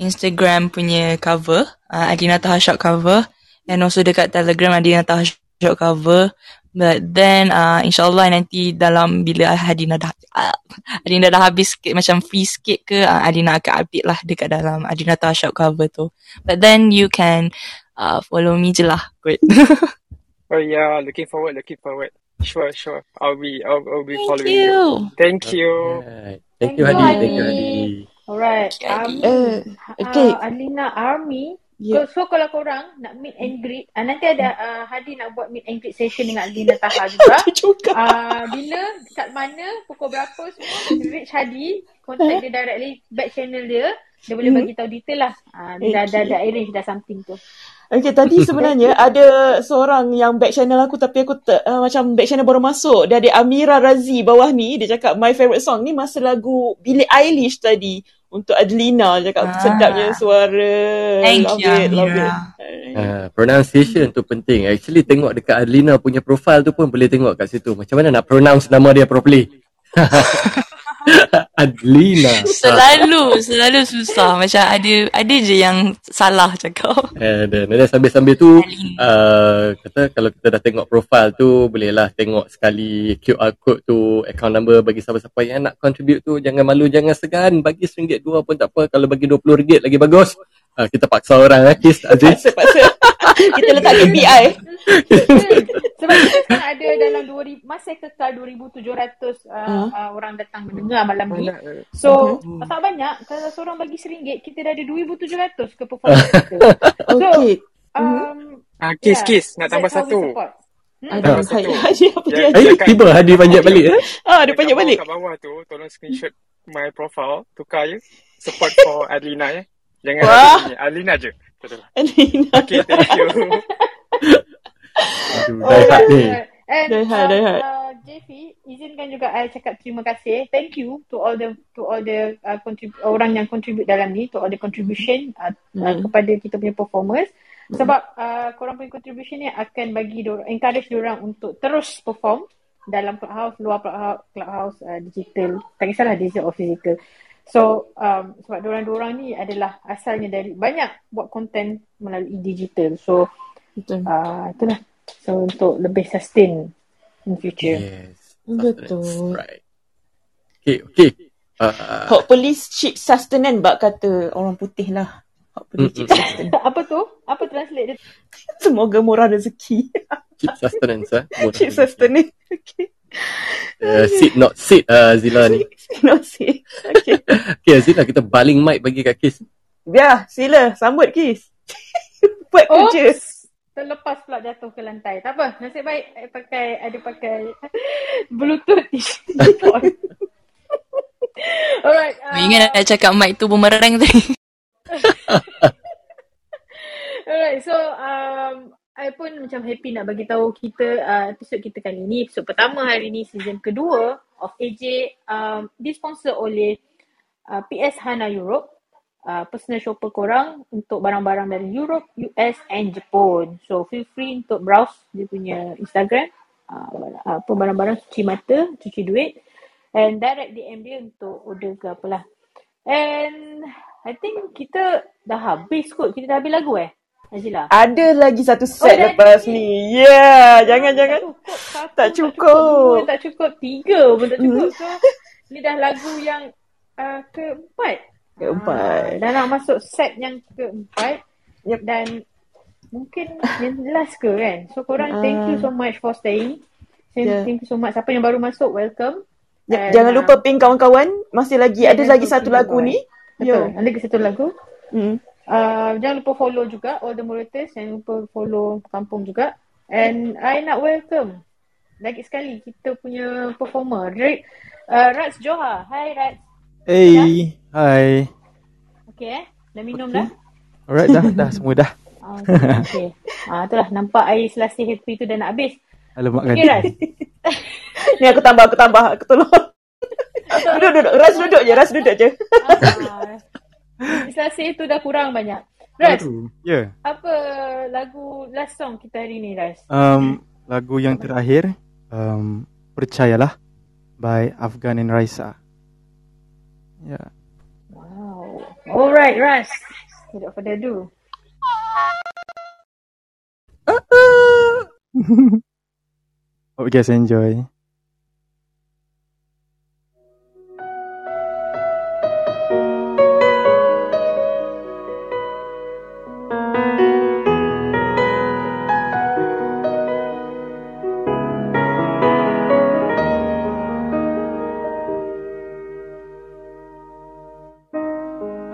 Instagram punya cover, uh, Adina Tahashok cover, and also dekat Telegram Adina Tahashok cover. But then, uh, insyaAllah nanti dalam bila Adina dah, uh, Adina dah habis sikit, macam free sikit ke, uh, Adina akan update lah dekat dalam Adina Tahashok cover tu. But then you can uh, follow me je lah. Good. Oh yeah, looking forward, looking forward. Sure, sure. I'll be, I'll, I'll be Thank following you. Thank you. Alright. Thank Thank you, you, Hadi. Thank you, Hadi. Alright. Okay. Army. Eh, okay. Uh, Alina Army. Yeah. So, so kalau korang nak meet and greet, uh, nanti ada uh, Hadi nak buat meet and greet session dengan Alina Taha juga. juga. Uh, bila, kat mana, pukul berapa semua, reach Hadi, contact dia directly, back channel dia, dia boleh bagi tahu detail lah. Uh, dia dah, dah, dah arrange dah something tu. Okay, tadi sebenarnya ada seorang yang back channel aku tapi aku te, uh, macam back channel baru masuk. Dia ada Amira Razi bawah ni. Dia cakap my favorite song ni masa lagu Billie Eilish tadi. Untuk Adelina. Cakap Ah. sedapnya suara. Thank love you, it, love it. Uh, pronunciation tu penting. Actually tengok dekat Adelina punya profile tu pun boleh tengok kat situ. Macam mana nak pronounce nama dia properly. Adelina. Selalu, selalu susah. Macam ada ada je yang salah cakap. Eh, dan dan sambil-sambil tu uh, kata kalau kita dah tengok profile tu bolehlah tengok sekali QR code tu account number bagi siapa-siapa yang nak contribute tu jangan malu jangan segan bagi RM1 dua pun tak apa kalau bagi RM20 lagi bagus uh, kita paksa orang eh Kis Aziz Paksa, paksa. Kita letak KPI. Sebab kita sekarang ada dalam 2000, masih kekal 2,700 uh, Hmm. uh, orang datang mendengar malam ni. Eh. So, Mhm. tak banyak. Kalau seorang bagi RM1, kita dah ada 2,700 ke performance kita. So, Okay. um, Ah, Kis, yeah, Kis, nak tambah satu. support. Hmm. Ada Tambah satu. hai, apa dia? Ya, Eh, dekat- tiba Hadi panjat balik eh. Ah, dia panjat bawah, balik. Kat bawah tu, tolong screenshot my profile. Tukar je. Support for Adelina ya. Jangan Wah. ada sini. Adelina je. Betul. Adelina. Okay, thank you. Aduh, dah hat ni. And Dah um, dah uh, JV, izinkan juga I cakap terima kasih. Thank you to all the to all the uh, contrib- orang yang contribute dalam ni, to all the contribution uh, uh, Hmm. kepada kita punya performers. Sebab uh, korang punya contribution ni akan bagi diorang, encourage diorang untuk terus perform dalam clubhouse, luar clubhouse, clubhouse uh, digital. Tak kisahlah digital or physical. So um, sebab diorang-diorang ni adalah asalnya dari banyak buat content melalui digital. So Betul. uh, itulah. So untuk lebih sustain in future. Yes. Betul. Right. Okay, okay. Uh, Hopefully cheap sustenance bak kata orang putih lah. Hopefully cheap Mm-mm. sustenance. Apa tu? Apa translate dia? Semoga murah rezeki. cheap sustenance eh. Murah cheap rezeki. sustenance. Okay. Uh, sit not sit uh, Zila ni. No see. Okay. Okay Zila kita baling mic bagi kat Kis. Biar, sila. Sambut Kis. Buat Oh, kerja. terlepas pula jatuh ke lantai. Tak apa, nasib baik I pakai ada pakai bluetooth. Alright. Uh, Ingat nak cakap mic tu bumerang tadi. Alright, so um, I pun macam happy nak bagi tahu kita uh, episod kita kali ni, episod pertama hari ni, season kedua of AJ um, disponsor oleh uh, PS Hana Europe, uh, personal shopper korang untuk barang-barang dari Europe, US and Jepun. So feel free untuk browse dia punya Instagram, uh, apa barang-barang cuci mata, cuci duit and direct DM dia untuk order ke apalah. And I think kita dah habis kot. Kita dah habis lagu eh? Najila? Ada lagi satu Oh, set dah lepas ada. ni. Yeah, jangan jangan. Satu, Tak tak cukup. Dua tak cukup. Tiga pun tak cukup. Hmm. So, ni dah lagu yang uh, keempat. Keempat. Ah, dah nak masuk set yang keempat. Yep. Dan mungkin yang last ke kan? So, korang thank you so much for staying. Thank, Yeah. thank you so much. Siapa yang baru masuk, welcome. Ja- And, Jangan uh, lupa ping kawan-kawan. Masih lagi ada lagi satu lagu kawan. ni. Betul. Yo. Ada lagi satu lagu. Hmm. Uh, jangan lupa follow juga all the moderators. Jangan lupa follow kampung juga. And I nak welcome lagi sekali kita punya performer. Ra- uh, Rats Johar. Hai Rats. Hey, hi. Okay eh? Dah minum Okay. dah? Alright dah, dah semua dah. Ah, Okay. okay. Ah, itulah nampak air selasih happy tu dah nak habis. Alamak kan. Okay Ras. Ni aku tambah, aku tambah, aku tolong. duduk, duduk. Ras duduk je, Ras duduk je. Ah, selasih tu dah kurang banyak. Ras, Aduh. Ya. apa lagu last song kita hari ni Ras? Um, lagu yang terakhir um, Percayalah by Afghan and Raisa. Ya. Wow. Alright Ras. Without further ado. Hope you guys enjoy.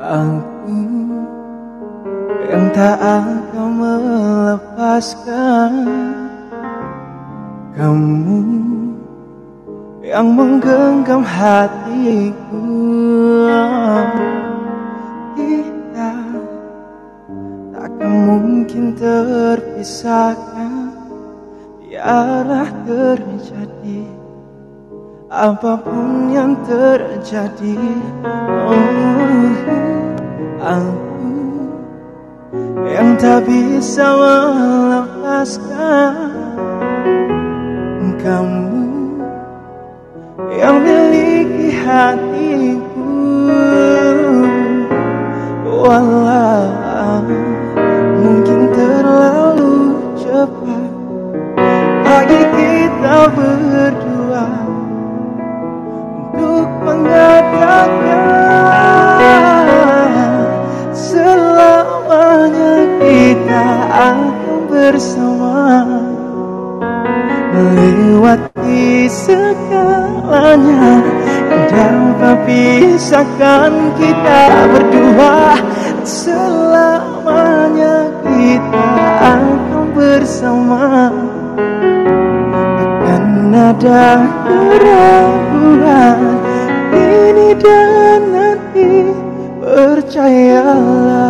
Aku yang tak akan melepaskan Kamu yang menggenggam hatiku. Kita takkan mungkin terpisahkan Biarlah terjadi Apa pun yang terjadi. Oh, Aku yang tak bisa melepaskan Kamu yang miliki hatiku. Walau mungkin terlalu cepat Bagi kita berdua Segalanya. Dan memisahkan kita berdua. Selamanya kita akan bersama. Takkan ada keraguan. Ini dan nanti Percayalah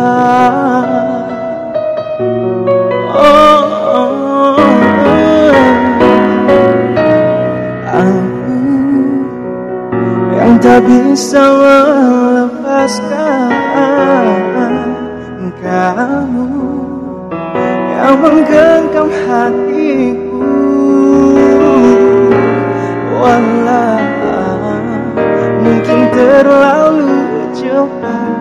tak bisa melepaskan Kamu yang menggenggam hatiku. Walau mungkin terlalu cepat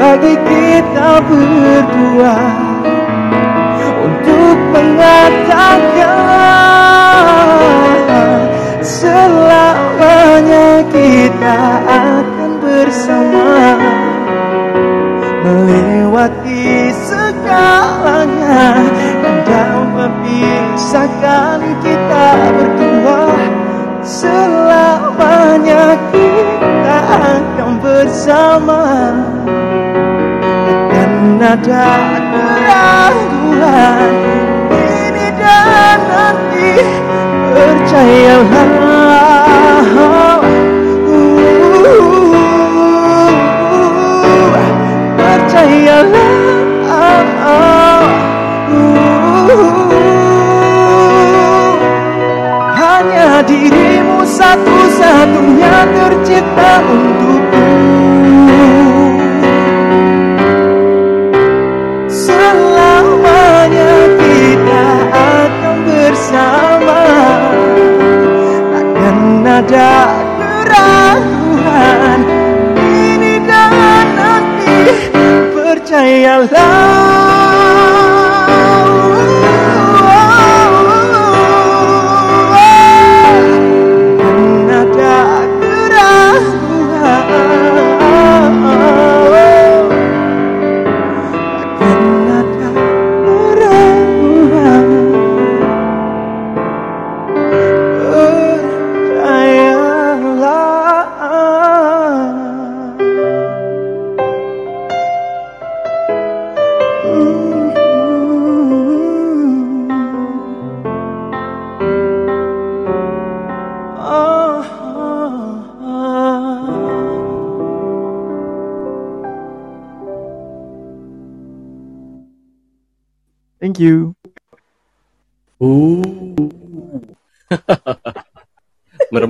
Bagi kita berdua Untuk mengatakan Selamanya kita akan bersama. Melewati segalanya Dan memisahkan kita berdua. Selamanya kita akan bersama. Takkan ada keraguan Ini dan nanti Percayalah. Percayalah. Hanya dirimu satu-satunya tercipta untukku. Selamanya kita akan bersama Ada keraguan Ini dan nanti. Percayalah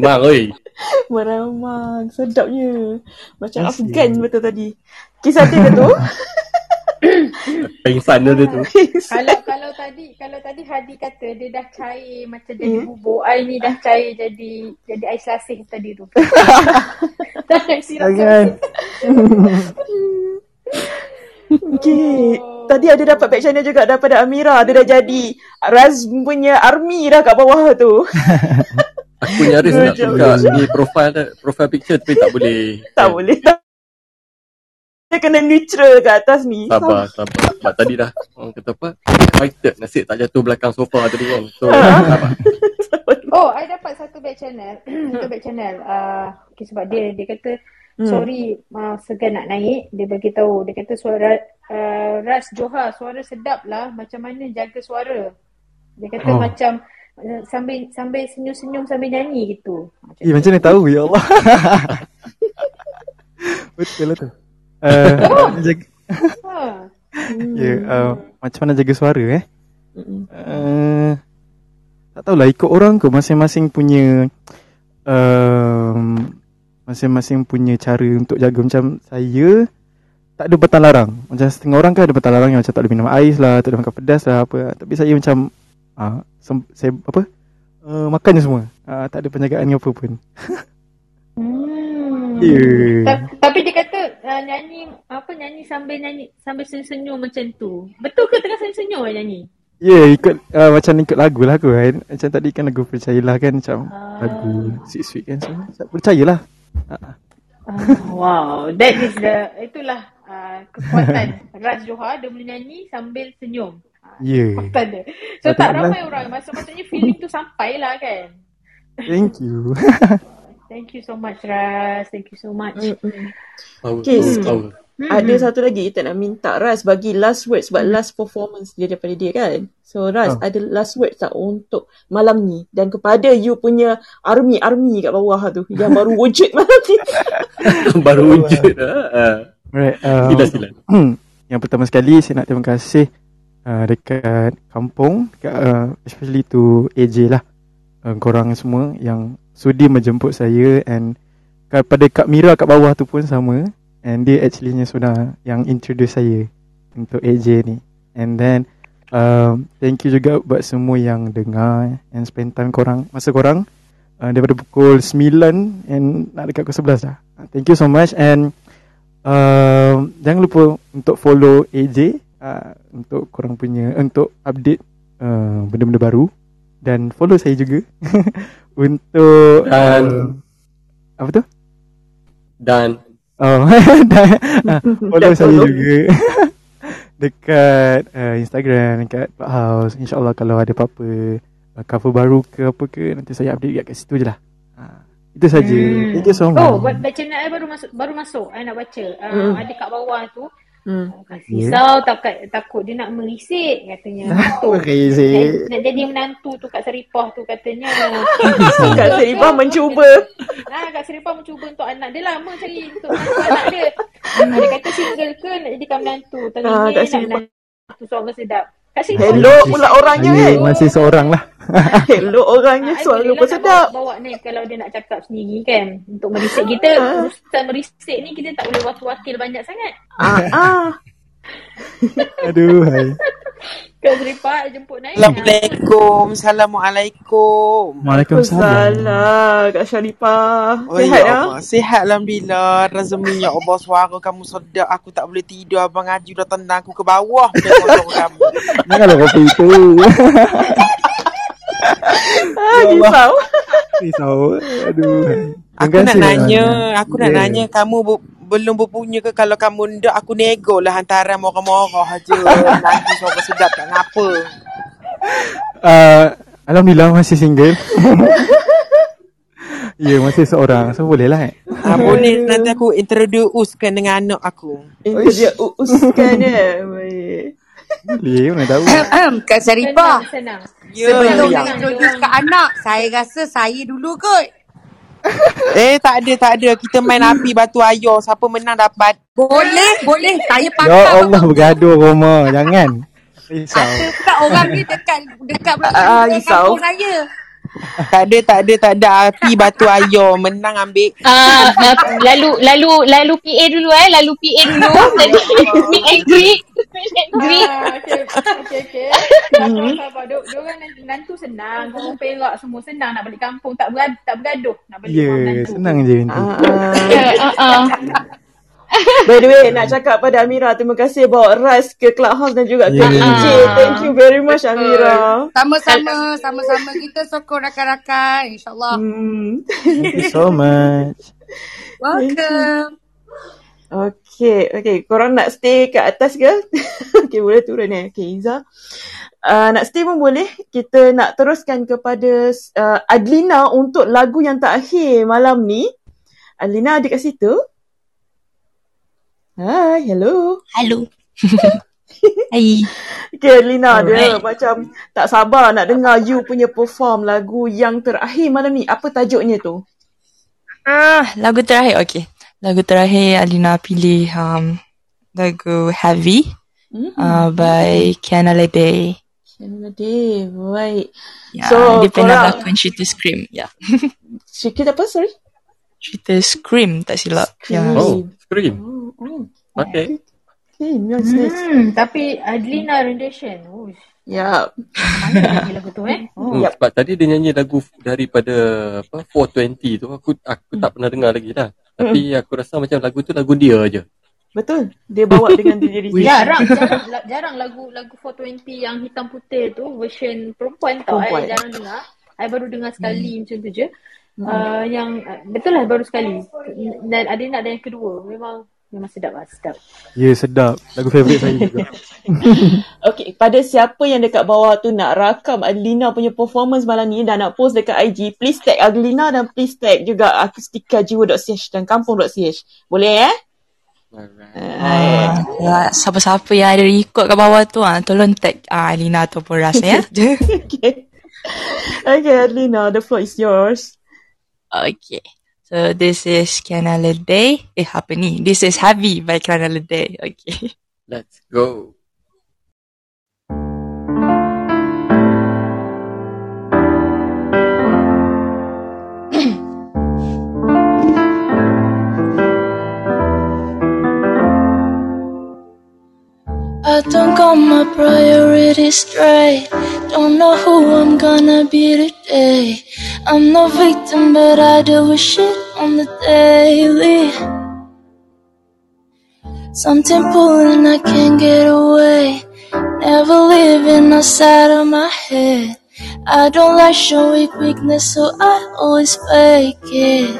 Meremang oi. Meramang. Sedapnya. Macam Asyik. Afghan betul tadi. Kisah dia tu? Pengsan dia tu. kalau kalau tadi kalau tadi Hadi kata dia dah cair macam jadi Hmm. bubuk, ai ni dah cair jadi jadi ais lasih tadi tu. Dah nak sirap Jangan. Okay. Tadi ada dapat back channel juga daripada Amira. Dia dah jadi Raz punya army dah kat bawah tu. Aku nyaris nak job. ni profile dia, profile picture tapi tak boleh. Tak boleh. Dia kena neutral kat atas ni. Sabar, sabar. Sebab tadi dah orang kata apa? Excited. Nasib tak jatuh belakang sofa tadi kan. So, sabar. Oh, I dapat satu back channel. satu back channel. Uh, okay, sebab dia dia kata Hmm. sorry uh, segan nak naik. Dia bagi tahu. Dia kata suara uh, Ras Johar suara sedap lah. Macam mana jaga suara. Dia kata Oh. macam sambil sambil senyum-senyum sambil nyanyi gitu. Eh, macam mana tahu ya Allah. Betul lah tu. Uh, jaga, ya, uh, macam mana jaga suara eh? Uh, tak tahulah ikut orang ke masing-masing punya um, masing-masing punya cara untuk jaga macam saya tak ada batang larang. Macam setengah orang kan ada batang larang yang macam tak boleh minum ais lah, tak boleh makan pedas lah apa. Tapi saya macam ah sem- saya apa? Uh, makan je semua. Uh, tak ada penjagaan apa pun. Hmm. Ya. Ta- Tapi dia kata uh, nyanyi apa nyanyi sambil nyanyi sambil senyum-senyum macam tu. Betul ke tengah senyum-senyum nyanyi? Ya, yeah, ikut uh, macam ikut lagu lah aku kan. Macam tadi kan lagu Percayalah kan macam lagu sweet-sweet kan. So, percayalah. Ah, wow, that is the itulah uh, kekuatan Raz Johar dia boleh nyanyi sambil senyum. Ya. Kekuatan dia. So Betul tak lah. ramai orang maksud maksudnya feeling tu sampai lah kan. Thank you. Thank you so much Raz. Thank you so much. Okay, power, sikit. power. Hmm. Ada satu lagi kita nak minta Raz bagi last words sebab last performance dia daripada dia kan. So Raz Oh. ada last words tak untuk malam ni dan kepada you punya army-army kat bawah tu yang baru wujud malam ni. Baru wujud. ah. Right. Um, Sila, sila. yang pertama sekali saya nak terima kasih uh, dekat kampung, dekat, uh, especially to AJ lah. Uh, korang semua yang sudi menjemput saya and kepada Kak Mira kat bawah tu pun sama. And dia actually sudah yang introduce saya untuk AJ ni. And then um, thank you juga buat semua yang dengar and spend time korang, masa korang uh, daripada pukul 9 and nak dekat pukul 11 dah. Thank you so much and uh, jangan lupa untuk follow AJ uh, untuk korang punya untuk update uh, benda-benda baru dan follow saya juga untuk Dan uh, apa tu? dan Oh, dan, uh, follow Dan saya follow. juga dekat uh, Instagram, dekat Clubhouse. InsyaAllah kalau ada apa-apa uh, cover baru ke apa ke nanti saya update kat situ je lah. Uh, itu saja. Hmm. Thank you so much. Oh, channel I baru masuk baru masuk. I nak baca. Uh, Hmm. Ada kat bawah tu. Hmm. Risau takut takut dia nak merisik katanya. Apa Nak, risik? nak jadi menantu tu kat Seripah tu katanya. Kak Seripah mencuba. Nah, Kak Seripah mencuba untuk anak dia lama cari untuk anak dia. Ah, dia kata single ke nak jadikan menantu. Ah, Teringin Kak nak menantu suara sedap. Kak Seripah. Hello pula orangnya kan. masih seorang lah. Hello orangnya Ah, suara pun sedap. Bawa, bawa ni kalau dia nak cakap sendiri kan. Untuk merisik kita. Ah. Urusan merisik ni kita tak boleh wakil-wakil banyak sangat. Ah, ah. Aduh, hai. Kak Seripah jemput naik. Assalamualaikum. Assalamualaikum. Waalaikumsalam. Kak Syarifah. Oh, Sihat ya ya? Allah. Sihat Alhamdulillah. Razmi ya Allah suara kamu sedap. Aku tak boleh tidur. Abang Haji dah tendang aku ke bawah. Kamu. Janganlah kopi itu. Ah, risau. Risau. Aduh. Aku nak nanya. Aku nak Ya. nanya. Kamu bu- belum berpunya ke kalau kamu ndak aku nego lah hantaran morah-morah aja. Nanti suara sedap tak ngapa. Uh, Alhamdulillah masih single. ya, masih seorang. So boleh lah eh. Ah, boleh nanti aku introducekan dengan anak aku. Itu dia uskan ya. Baik. Boleh, mana tahu. Kak Saripah, Senang, senang. Ya, sebelum nak introduce ke anak, saya rasa saya dulu kot. Eh, tak ada, tak ada. Kita main api batu ayo. Siapa menang dapat. Boleh, boleh. Saya Ya pakar. Allah, bergaduh Roma. Jangan. Risau. Pula orang ni dekat dekat belakang kampung saya. Tak ada, tak ada, tak ada. Api batu air. Menang ambil. Ah, uh, lalu lalu lalu PA dulu eh, lalu PA dulu. Jadi meet and greet, meet and greet. Ah, okay, okay, okay. Hmm. Sabar, sabar. Dia orang nanti nantu senang. Orang perak semua senang nak balik kampung. Tak bergaduh, tak bergaduh nak balik Ya, yeah, menantu. senang je nanti. Ya, ah, ah. By the way, nak cakap pada Amira, terima kasih bawa Raz ke Clubhouse dan juga ke Yeah. EJ. Thank you very much Amira. Sama-sama, sama-sama kita sokong rakan-rakan insyaAllah. Hmm. Thank you so much. Welcome. Okay, okay. Korang nak stay kat atas ke? okay, boleh turun eh. Okay, Iza. Uh, nak stay pun boleh. Kita nak teruskan kepada uh, Adlina untuk lagu yang terakhir malam ni. Adlina ada kat situ? Hai, hello. Hello. Hai. Okay, dia Alright. macam tak sabar nak dengar you punya perform lagu yang terakhir malam ni. Apa tajuknya tu? Ah, lagu terakhir. Okay. Lagu terakhir Alina pilih um, lagu Heavy Hmm. uh, by Kiana Lede. Canada Day, baik. Ya, So, dia pernah korang- lakon cerita Scream. Ya. Cerita apa, sorry? Cerita Scream tak silap. Ya. Oh, Scream. Oh, oh. Okay. Okay, nice, nice. Hmm, tapi Adlina rendition. Uish, Ya. mana lagu tu eh? Hmm, Yep. Sebab tadi dia nyanyi lagu daripada apa 420 tu aku aku tak pernah dengar lagi dah. Tapi aku rasa macam lagu tu lagu dia aje. Betul. Dia bawa dengan diri dia. Jarang, jarang, jarang lagu lagu 420 yang hitam putih tu version perempuan tau. Perempuan. I jarang dengar. I baru dengar sekali macam tu je. Uh, yang uh, betul lah baru sekali. Dan ada nak ada yang kedua. Memang memang sedap lah, sedap. Ya, sedap. Lagu favourite saya juga. Okay, pada siapa yang dekat bawah tu nak rakam Adlina punya performance malam ni dan nak post dekat IG, please tag Adlina dan please tag juga akustikajiwa.ch dan kampung.ch. Boleh eh? Ah, ya, siapa-siapa yang ada record kat bawah tu ah, tolong tag ah, Alina ataupun Ras ya. okay. Okay, Adlina, the floor is yours. okay. So this is Kiana Lede. Eh apa ni? This is Heavy by Kiana Lede. Okay. Let's go. I don't got my priorities straight. Don't know who I'm gonna be today. I'm no victim, but I deal with shit on the daily. Something pulling, I can't get away. Never living outside of my head. I don't like showing weakness, so I always fake it.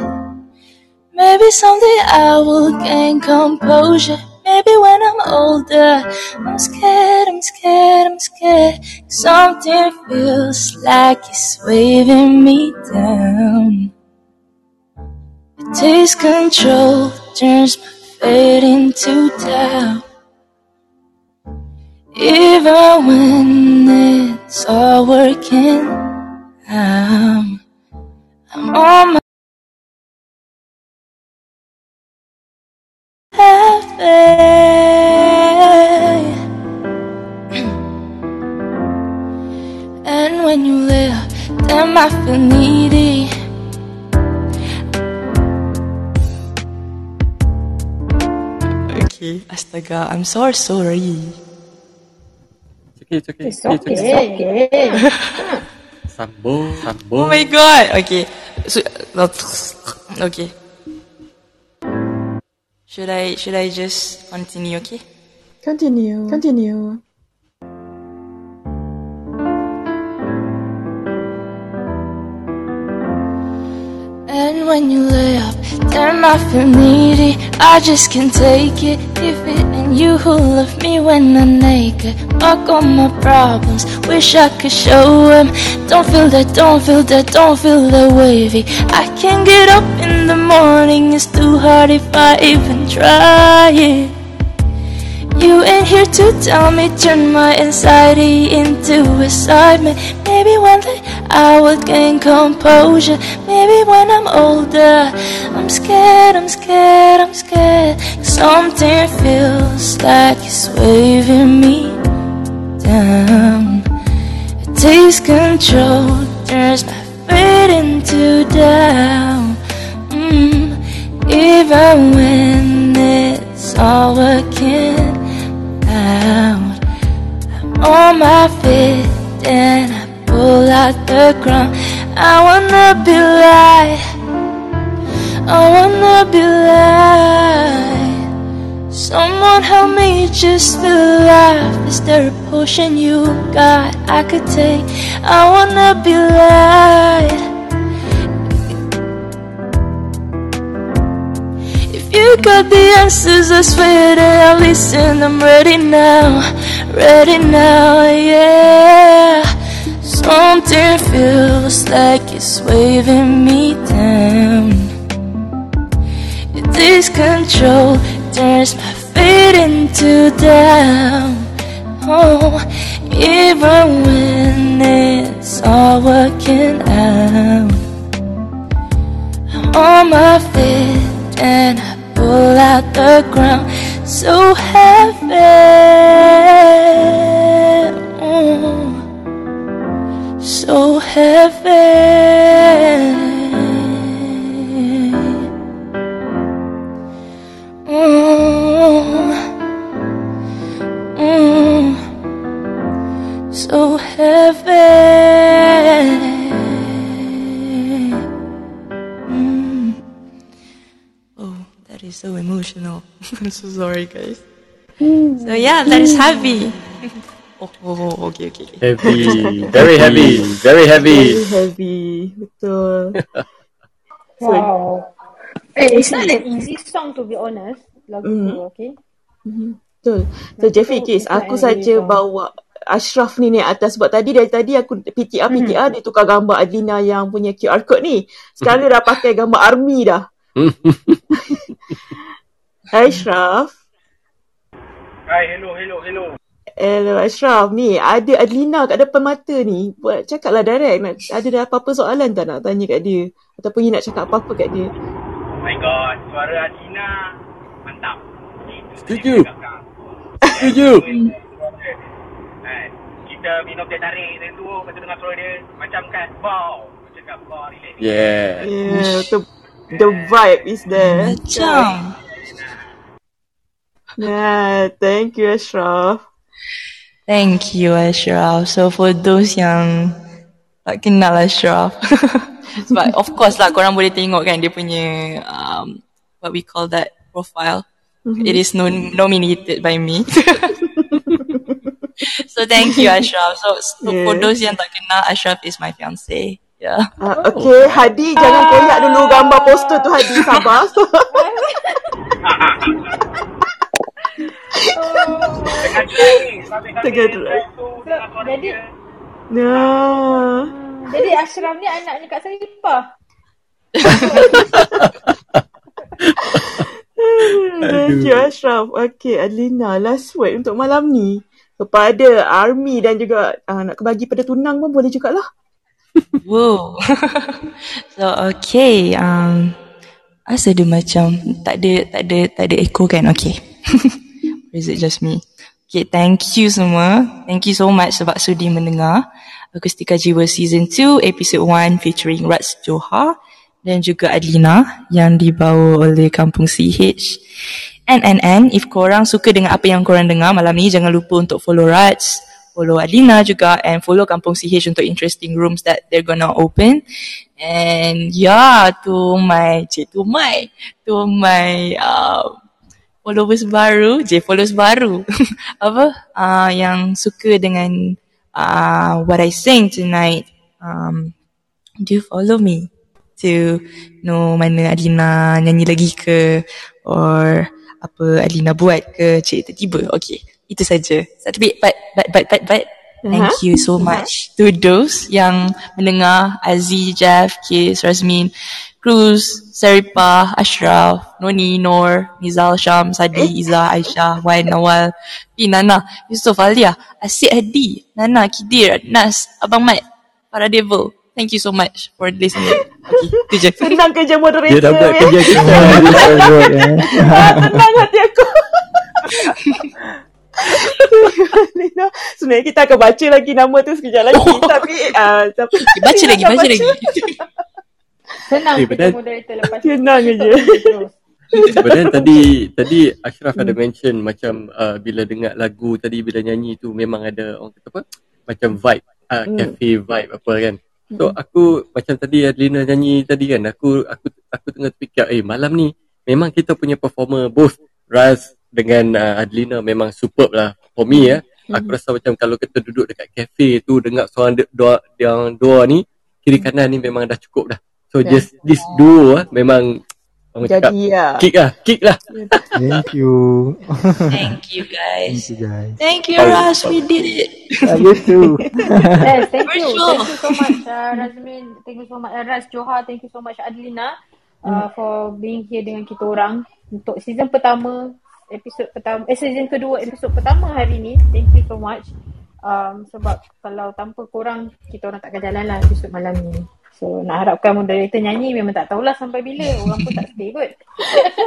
Maybe someday I will gain composure. Maybe when I'm older, I'm scared, I'm scared, I'm scared. Something feels like it's waving me down. It takes control, turns my fate into doubt. Even when it's all working out, I'm on my and when you live, damn, I feel needy. Okay. Astaga, I'm so sorry. It's okay, It's it's okay. okay, It's okay. okay. Sambung, sambung. Oh my god. Okay. So, okay. Should I should I just continue? Okay. Continue. Continue. And when you lay up, damn, I feel needy. I just can't take it. If it you who love me when I'm naked, fuck all my problems. Wish I could show them. Don't feel that, don't feel that, don't feel that wavy. I can't get up in the morning. It's too hard if I even try it. You ain't here to tell me turn my anxiety into excitement. Maybe one day I will gain composure. Maybe when I'm older, I'm scared, I'm scared, I'm scared. Something feels like it's waving me down. It takes control, turns my fate into down. Mm, even when it's all working I'm on my feet and I pull out the ground. I wanna be light. I wanna be light. Someone help me just feel alive. Is there a potion you got I could take? I wanna be light. You got the answers, I swear that I'll listen. I'm ready now, ready now, yeah. Something feels like it's waving me down. Takes control, turns my fate into down. Oh, even when it's all working out. I'm on my feet and I pull out the ground so heavy. So heavy. Oh, mm, so heavy. Is so emotional. I'm so sorry, guys. So yeah, that is heavy. oh, oh, okay, okay. okay. Heavy, very heavy, very heavy. Very heavy. Betul. So, Wow. Eh, it's not an easy song to be honest. Lagu Mhm. tu, okay? Mhm, Betul. So Jeffrey Case, aku saja bawa Ashraf ni naik atas sebab tadi dari tadi aku PTR PTR dia tukar gambar Adlina yang punya QR code ni. Sekarang dia dah pakai gambar army dah. Hai Ashraf. Hai, hello, hello, hello. Hello Ashraf ni ada Adlina kat depan mata ni. Buat cakaplah direct nak ada dah apa-apa soalan tak nak tanya kat dia ataupun you nak cakap apa-apa kat dia. Oh my god, suara Adina mantap. Setuju. Setuju. Hai, kita minum teh tarik dan tu, kita dengar suara dia macam kan, wow. Cakap, wow, relax. Yeah. Yeah, the, the vibe is there. Macam. Yeah, thank you Ashraf. Thank you, Ashraf. So for those yang tak kenal Ashraf, but of course lah, korang boleh tengok kan dia punya um, what we call that profile. Mhm. It is non- nominated by me. so thank you, Ashraf. So, so for Yeah. those yang tak kenal, Ashraf is my fiance. Yeah. Ah, okay, Hadi jangan koyak dulu gambar poster tu Hadi sabar. Tengah. So, jadi Nah. jadi Ashraf ni anaknya Kak Saripah. Thank you Ashraf. Okay, Adlina, last word untuk malam ni. Kepada Army dan juga uh, nak bagi pada tunang pun boleh jugalah. Whoa. so okay, um, rasa dia macam tak ada tak ada tak ada echo kan? Okay. Or is it just me? Okay, thank you semua. Thank you so much sebab sudi mendengar Akustika Jiwa Season 2 Episode 1 featuring Rats Johar dan juga Adlina yang dibawa oleh Kampung CH. And and and if korang suka dengan apa yang korang dengar malam ni jangan lupa untuk follow Rats, follow Adlina juga and follow Kampung CH untuk interesting rooms that they're gonna open. And yeah, to my, cik, to my, to my uh, followers baru, je followers baru. apa? Uh, yang suka dengan uh, what I sing tonight. Um, do follow me to know mana Adina nyanyi lagi ke or apa Alina buat ke cik tiba-tiba. Okay, itu saja. Tapi but but but but but thank Uh-huh. you so much to those yang mendengar Aziz, Jeff, Kis, Razmin, Cruz, Saripah, Ashraf, Noni, Nor, Nizal, Syam, Sadi, Iza, Aisyah, Wan, Nawal, P, Nana, Yusof, Alia, Asyik Hadi, Nana, Kidir, Nas, Abang Mat, Para Devil. Thank you so much for listening. Okay, itu je. Senang kerja moderator. Dia dah buat ya. kerja kita. Eh. Ah, Senang hati aku. Lina, sebenarnya kita akan baca lagi nama tu sekejap lagi. Tapi, uh, tapi Baca Lina lagi, akan baca lagi. Senang Eh, kita moderator lepas Senang je. But then tadi tadi Ashraf ada mention macam uh, bila dengar lagu tadi bila nyanyi tu memang ada orang kata apa macam vibe uh, Hmm. cafe vibe apa kan. So aku macam tadi Adlina nyanyi tadi kan aku aku aku tengah terfikir eh malam ni memang kita punya performer both Raz dengan uh, Adlina memang superb lah for me ya. Aku rasa macam kalau kita duduk dekat cafe tu dengar suara de- dua yang dua ni kiri kanan ni memang dah cukup dah. So Dah. just this duo ah memang orang cakap Jadi ya. kick lah, kick lah. Thank you. Thank you guys. Thank you guys. Thank you, Ras. We did it. Uh, you too. Yes, thank For you. sure. Thank you so much, uh, Razmin. Thank you so much, uh, Raz Johar. Thank you so much, Adlina, uh, for being here dengan kita orang untuk season pertama, episod pertama, eh season kedua, episod pertama hari ni. Thank you so much. Um, sebab kalau tanpa korang, kita orang takkan jalan lah episod malam ni. So nak harapkan moderator nyanyi memang tak tahulah sampai bila. Orang pun tak stay kot.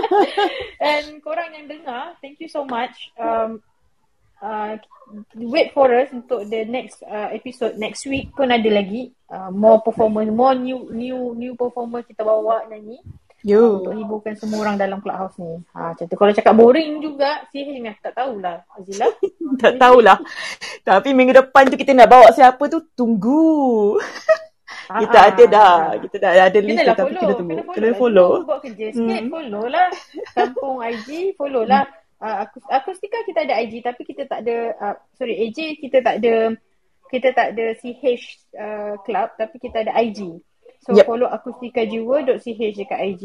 And korang yang dengar, thank you so much. Um, uh, wait for us untuk the next uh, episode next week pun ada lagi uh, more performance, more new new new performer kita bawa nyanyi. Yo. Untuk hiburkan semua orang dalam clubhouse ni. Ha, macam tu. Kalau cakap boring juga, ni aku tak tahulah. Azila. Tak tahulah. Tapi minggu depan tu kita nak bawa siapa tu, tunggu. kita Ah, ada dah. ah. Kita dah ada list Kena lah tapi follow. kita tunggu. Kena follow. Kena follow. Kita buat kerja sikit, Hmm. follow lah. Kampung IG, follow lah. Uh, aku, akustika kita ada IG tapi kita tak ada, uh, sorry AJ kita tak ada, kita tak ada CH uh, club tapi kita ada IG. So Yep. follow akustikajua.ch dekat IG.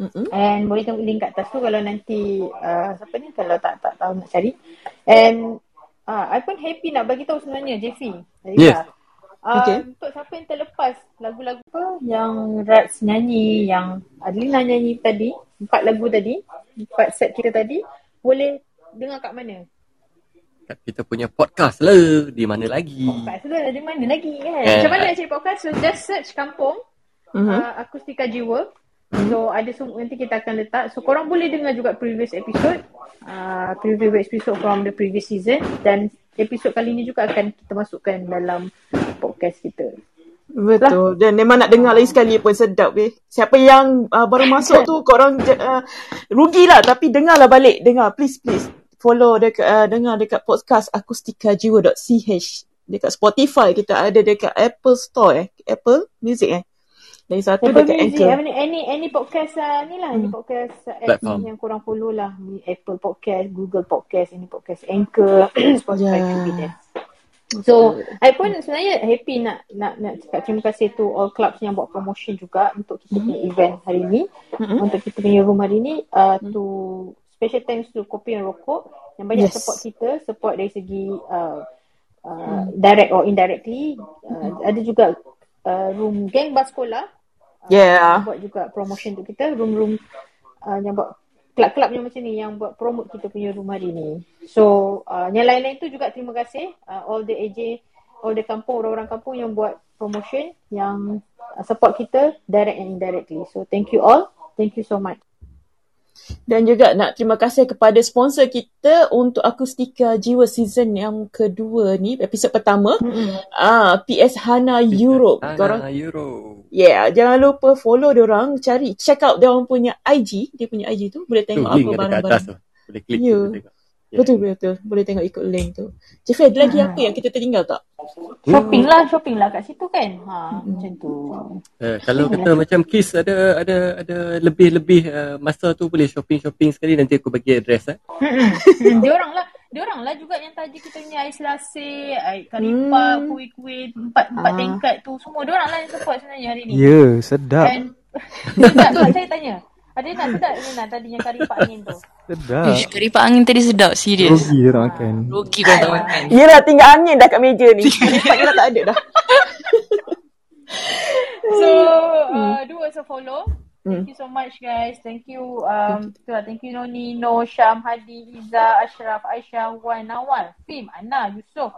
Mm-mm. And boleh tengok link kat atas tu kalau nanti uh, siapa ni kalau tak tak tahu nak cari. And uh, I pun happy nak bagi tahu sebenarnya Jeffy. Yes. Uh, Okay. Untuk siapa yang terlepas lagu-lagu apa yang Rats nyanyi, yang Adlina nyanyi tadi, empat lagu tadi, empat set kita tadi, boleh dengar kat mana? Kat kita punya podcast lah. Di mana lagi? Podcast tu ada mana lagi kan? Eh, Macam mana nak cari podcast? So just search Kampung Mhm. uh, Akustika Jiwa. So ada semua nanti kita akan letak. So korang boleh dengar juga previous episode. Uh, previous episode from the previous season dan episod kali ni juga akan kita masukkan dalam podcast kita. Betul. Dan memang nak dengar lagi sekali pun sedap weh. Siapa yang uh, baru masuk tu korang uh, rugilah tapi dengarlah balik. Dengar please please. Follow dekat uh, dengar dekat podcast akustikajiwa.ch. Dekat Spotify kita ada dekat Apple Store eh. Apple Music eh. Lagi satu Apple dekat Music, Anchor. any, any, any podcast uh, ni lah, any podcast uh, yang korang follow lah. Ni Apple Podcast, Google Podcast, any podcast, Anchor, Spotify Ya. yeah. there. So, I pun sebenarnya happy nak nak nak cakap terima kasih to all clubs yang buat promotion juga untuk kita punya event hari ni. Mm-mm. Untuk kita punya room hari ni uh, to special thanks to Kopi and Rokok yang banyak Yes. support kita, support dari segi uh, uh, direct or indirectly. Uh, ada juga uh, room geng Baskola Yeah. buat juga promotion untuk kita room-room uh, yang buat kelab-kelab yang macam ni yang buat promote kita punya room hari ni. So uh, yang lain-lain tu juga terima kasih uh, all the AJ all the kampung orang-orang kampung yang buat promotion yang uh, support kita direct and indirectly. So thank you all. Thank you so much. Dan juga nak terima kasih kepada sponsor kita untuk Akustika Jiwa season yang kedua ni, episod pertama. Ah, PS Hana Europe. Korang Ah, Euro. Yeah, jangan lupa follow dia orang, cari check out dia orang punya IG, dia punya IG tu boleh Tu tengok link apa kat atas barang-barang. tu. Boleh klik Ya. tu Betul betul, boleh tengok ikut link tu. Jeffrey, ada lagi apa yang kita tertinggal tak? Shopping lah, shopping lah kat situ kan. Ha, macam tu. Eh, kalau kata macam Kiss ada ada ada lebih-lebih uh, masa tu boleh shopping-shopping sekali nanti aku bagi address eh. Dia orang lah dia orang lah juga yang taji kita punya air selasih, air karipap, Hmm. kuih-kuih, empat empat Ah. tingkat tu semua dia orang lah yang support sebenarnya hari ni. Ya, sedap. And sedap tak saya tanya. Ada nak sedap ni nak tadi yang karipap angin tu. Sedap. Ish, keripak angin tadi sedap. Serius. Rugi dia tak makan. Rugi kau tak makan. Yelah, tinggal angin dah kat meja ni. Cepat dah tak ada dah. So, uh, do us a follow. Hmm. Thank you so much guys. Thank you um tu lah. thank you Noni, No, Syam, Hadi, Iza, Ashraf, Aisyah, Wan, Nawal, Fim, Ana, Yusof,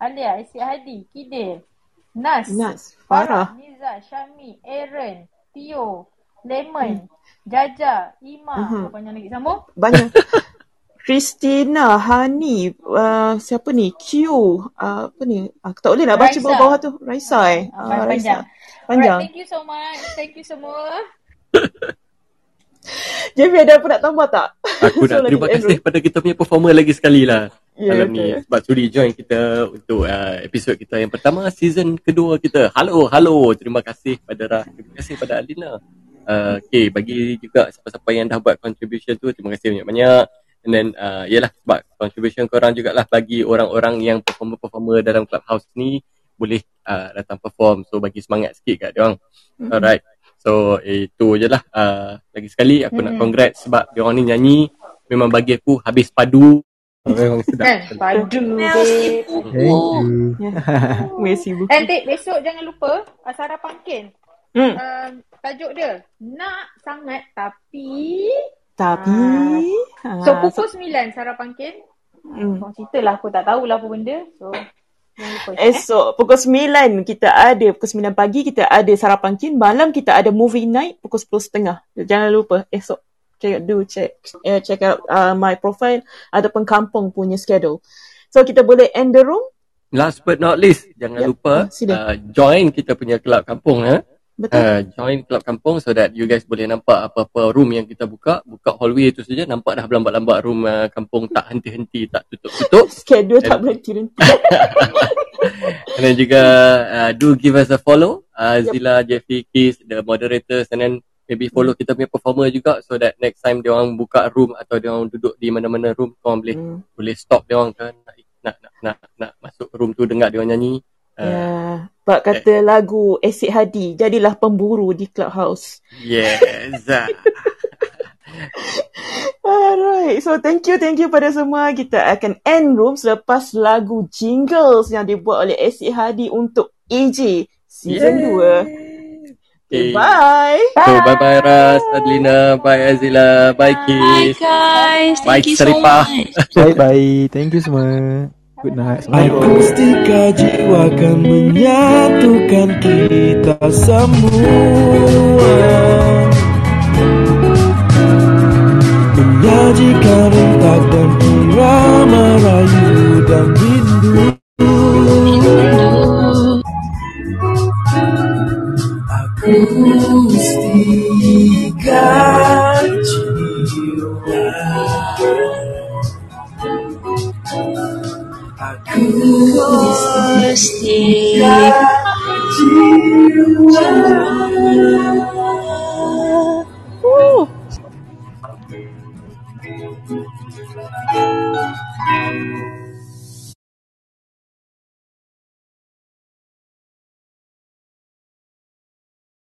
Alia, Asyik Hadi, Kidil, Nas, Nas, Farah, Farah. Niza, Syami, Aaron, Tio, Lemon, Jaja, Ima, Mhm. banyak lagi sambung. Banyak. Christina, Hani, uh, siapa ni? Q, uh, apa ni? Aku tak boleh nak baca Raisa. bawah-bawah tu. Raisa eh? Ah, Ah, panjang. Raisa. Panjang. Alright, thank you so much. Thank you semua. Javi ada apa nak tambah tak? Aku nak So, terima lagi kasih kepada kita punya performer lagi sekali lah Ya, malam ni betul. sebab sudi join kita untuk uh, episod kita yang pertama season kedua kita. Halo, halo. Terima kasih kepada Rah. Terima kasih kepada Alina. Uh, okay, bagi juga siapa-siapa yang dah buat contribution tu, terima kasih banyak-banyak. And then, uh, yelah sebab contribution korang jugalah bagi orang-orang yang performer-performer dalam clubhouse ni boleh uh, datang perform. So, bagi semangat sikit kat diorang. Mhm. Alright. So, itu je lah. Uh, lagi sekali aku nak Mhm. congrats sebab diorang ni nyanyi memang bagi aku habis padu. Memang sedap. Kan? Padu, Merci babe. beaucoup. Thank you. Merci beaucoup. And Dik, besok jangan lupa uh, Sarah Pumpkin. Hmm. Um, tajuk dia, nak sangat tapi... Tapi... So, ah, pukul 9 Sarah Pumpkin. Hmm. Kau cerita lah, aku tak tahulah apa benda. So, jangan lupa. eh. Esok pukul 9 kita ada pukul 9 pagi kita ada sarapan kin malam kita ada movie night pukul 10.30 jangan lupa esok check do check uh, check out uh, my profile ataupun kampung punya schedule so kita boleh end the room Last but not least, jangan Yep. lupa Ah, sila. uh, join kita punya club kampung eh. Betul Uh, join club kampung so that you guys boleh nampak apa-apa room yang kita buka. Buka hallway tu saja nampak dah berlambat-lambat room uh, kampung tak henti-henti, tak tutup-tutup. schedule tak And- berhenti berhenti And then juga uh, do give us a follow. Uh, Zila, Jeffy, Keith, the moderators and then maybe follow kita punya performer juga so that next time dia orang buka room atau dia orang duduk di mana-mana room kau orang boleh Hmm. boleh stop dia orang kan nak nak nak nak, nak masuk room tu dengar dia orang nyanyi. Uh, ya bak kata lagu Asyik Hadi jadilah pemburu di clubhouse Yes. Alright, so thank you, thank you pada semua. Kita akan end room selepas lagu jingles yang dibuat oleh Asyik Hadi untuk AJ season Yay. 2. Okay. Bye. So bye bye Ras, Adlina, bye Azila, bye Bye Keith, guys. bye Thank you so Saripah. much. Bye-bye. Thank you semua. Good night. Akustika jiwa kan menyatukan kita semua Menyajikan rentak dan irama rayu dan rindu Akustika Akustika Woo.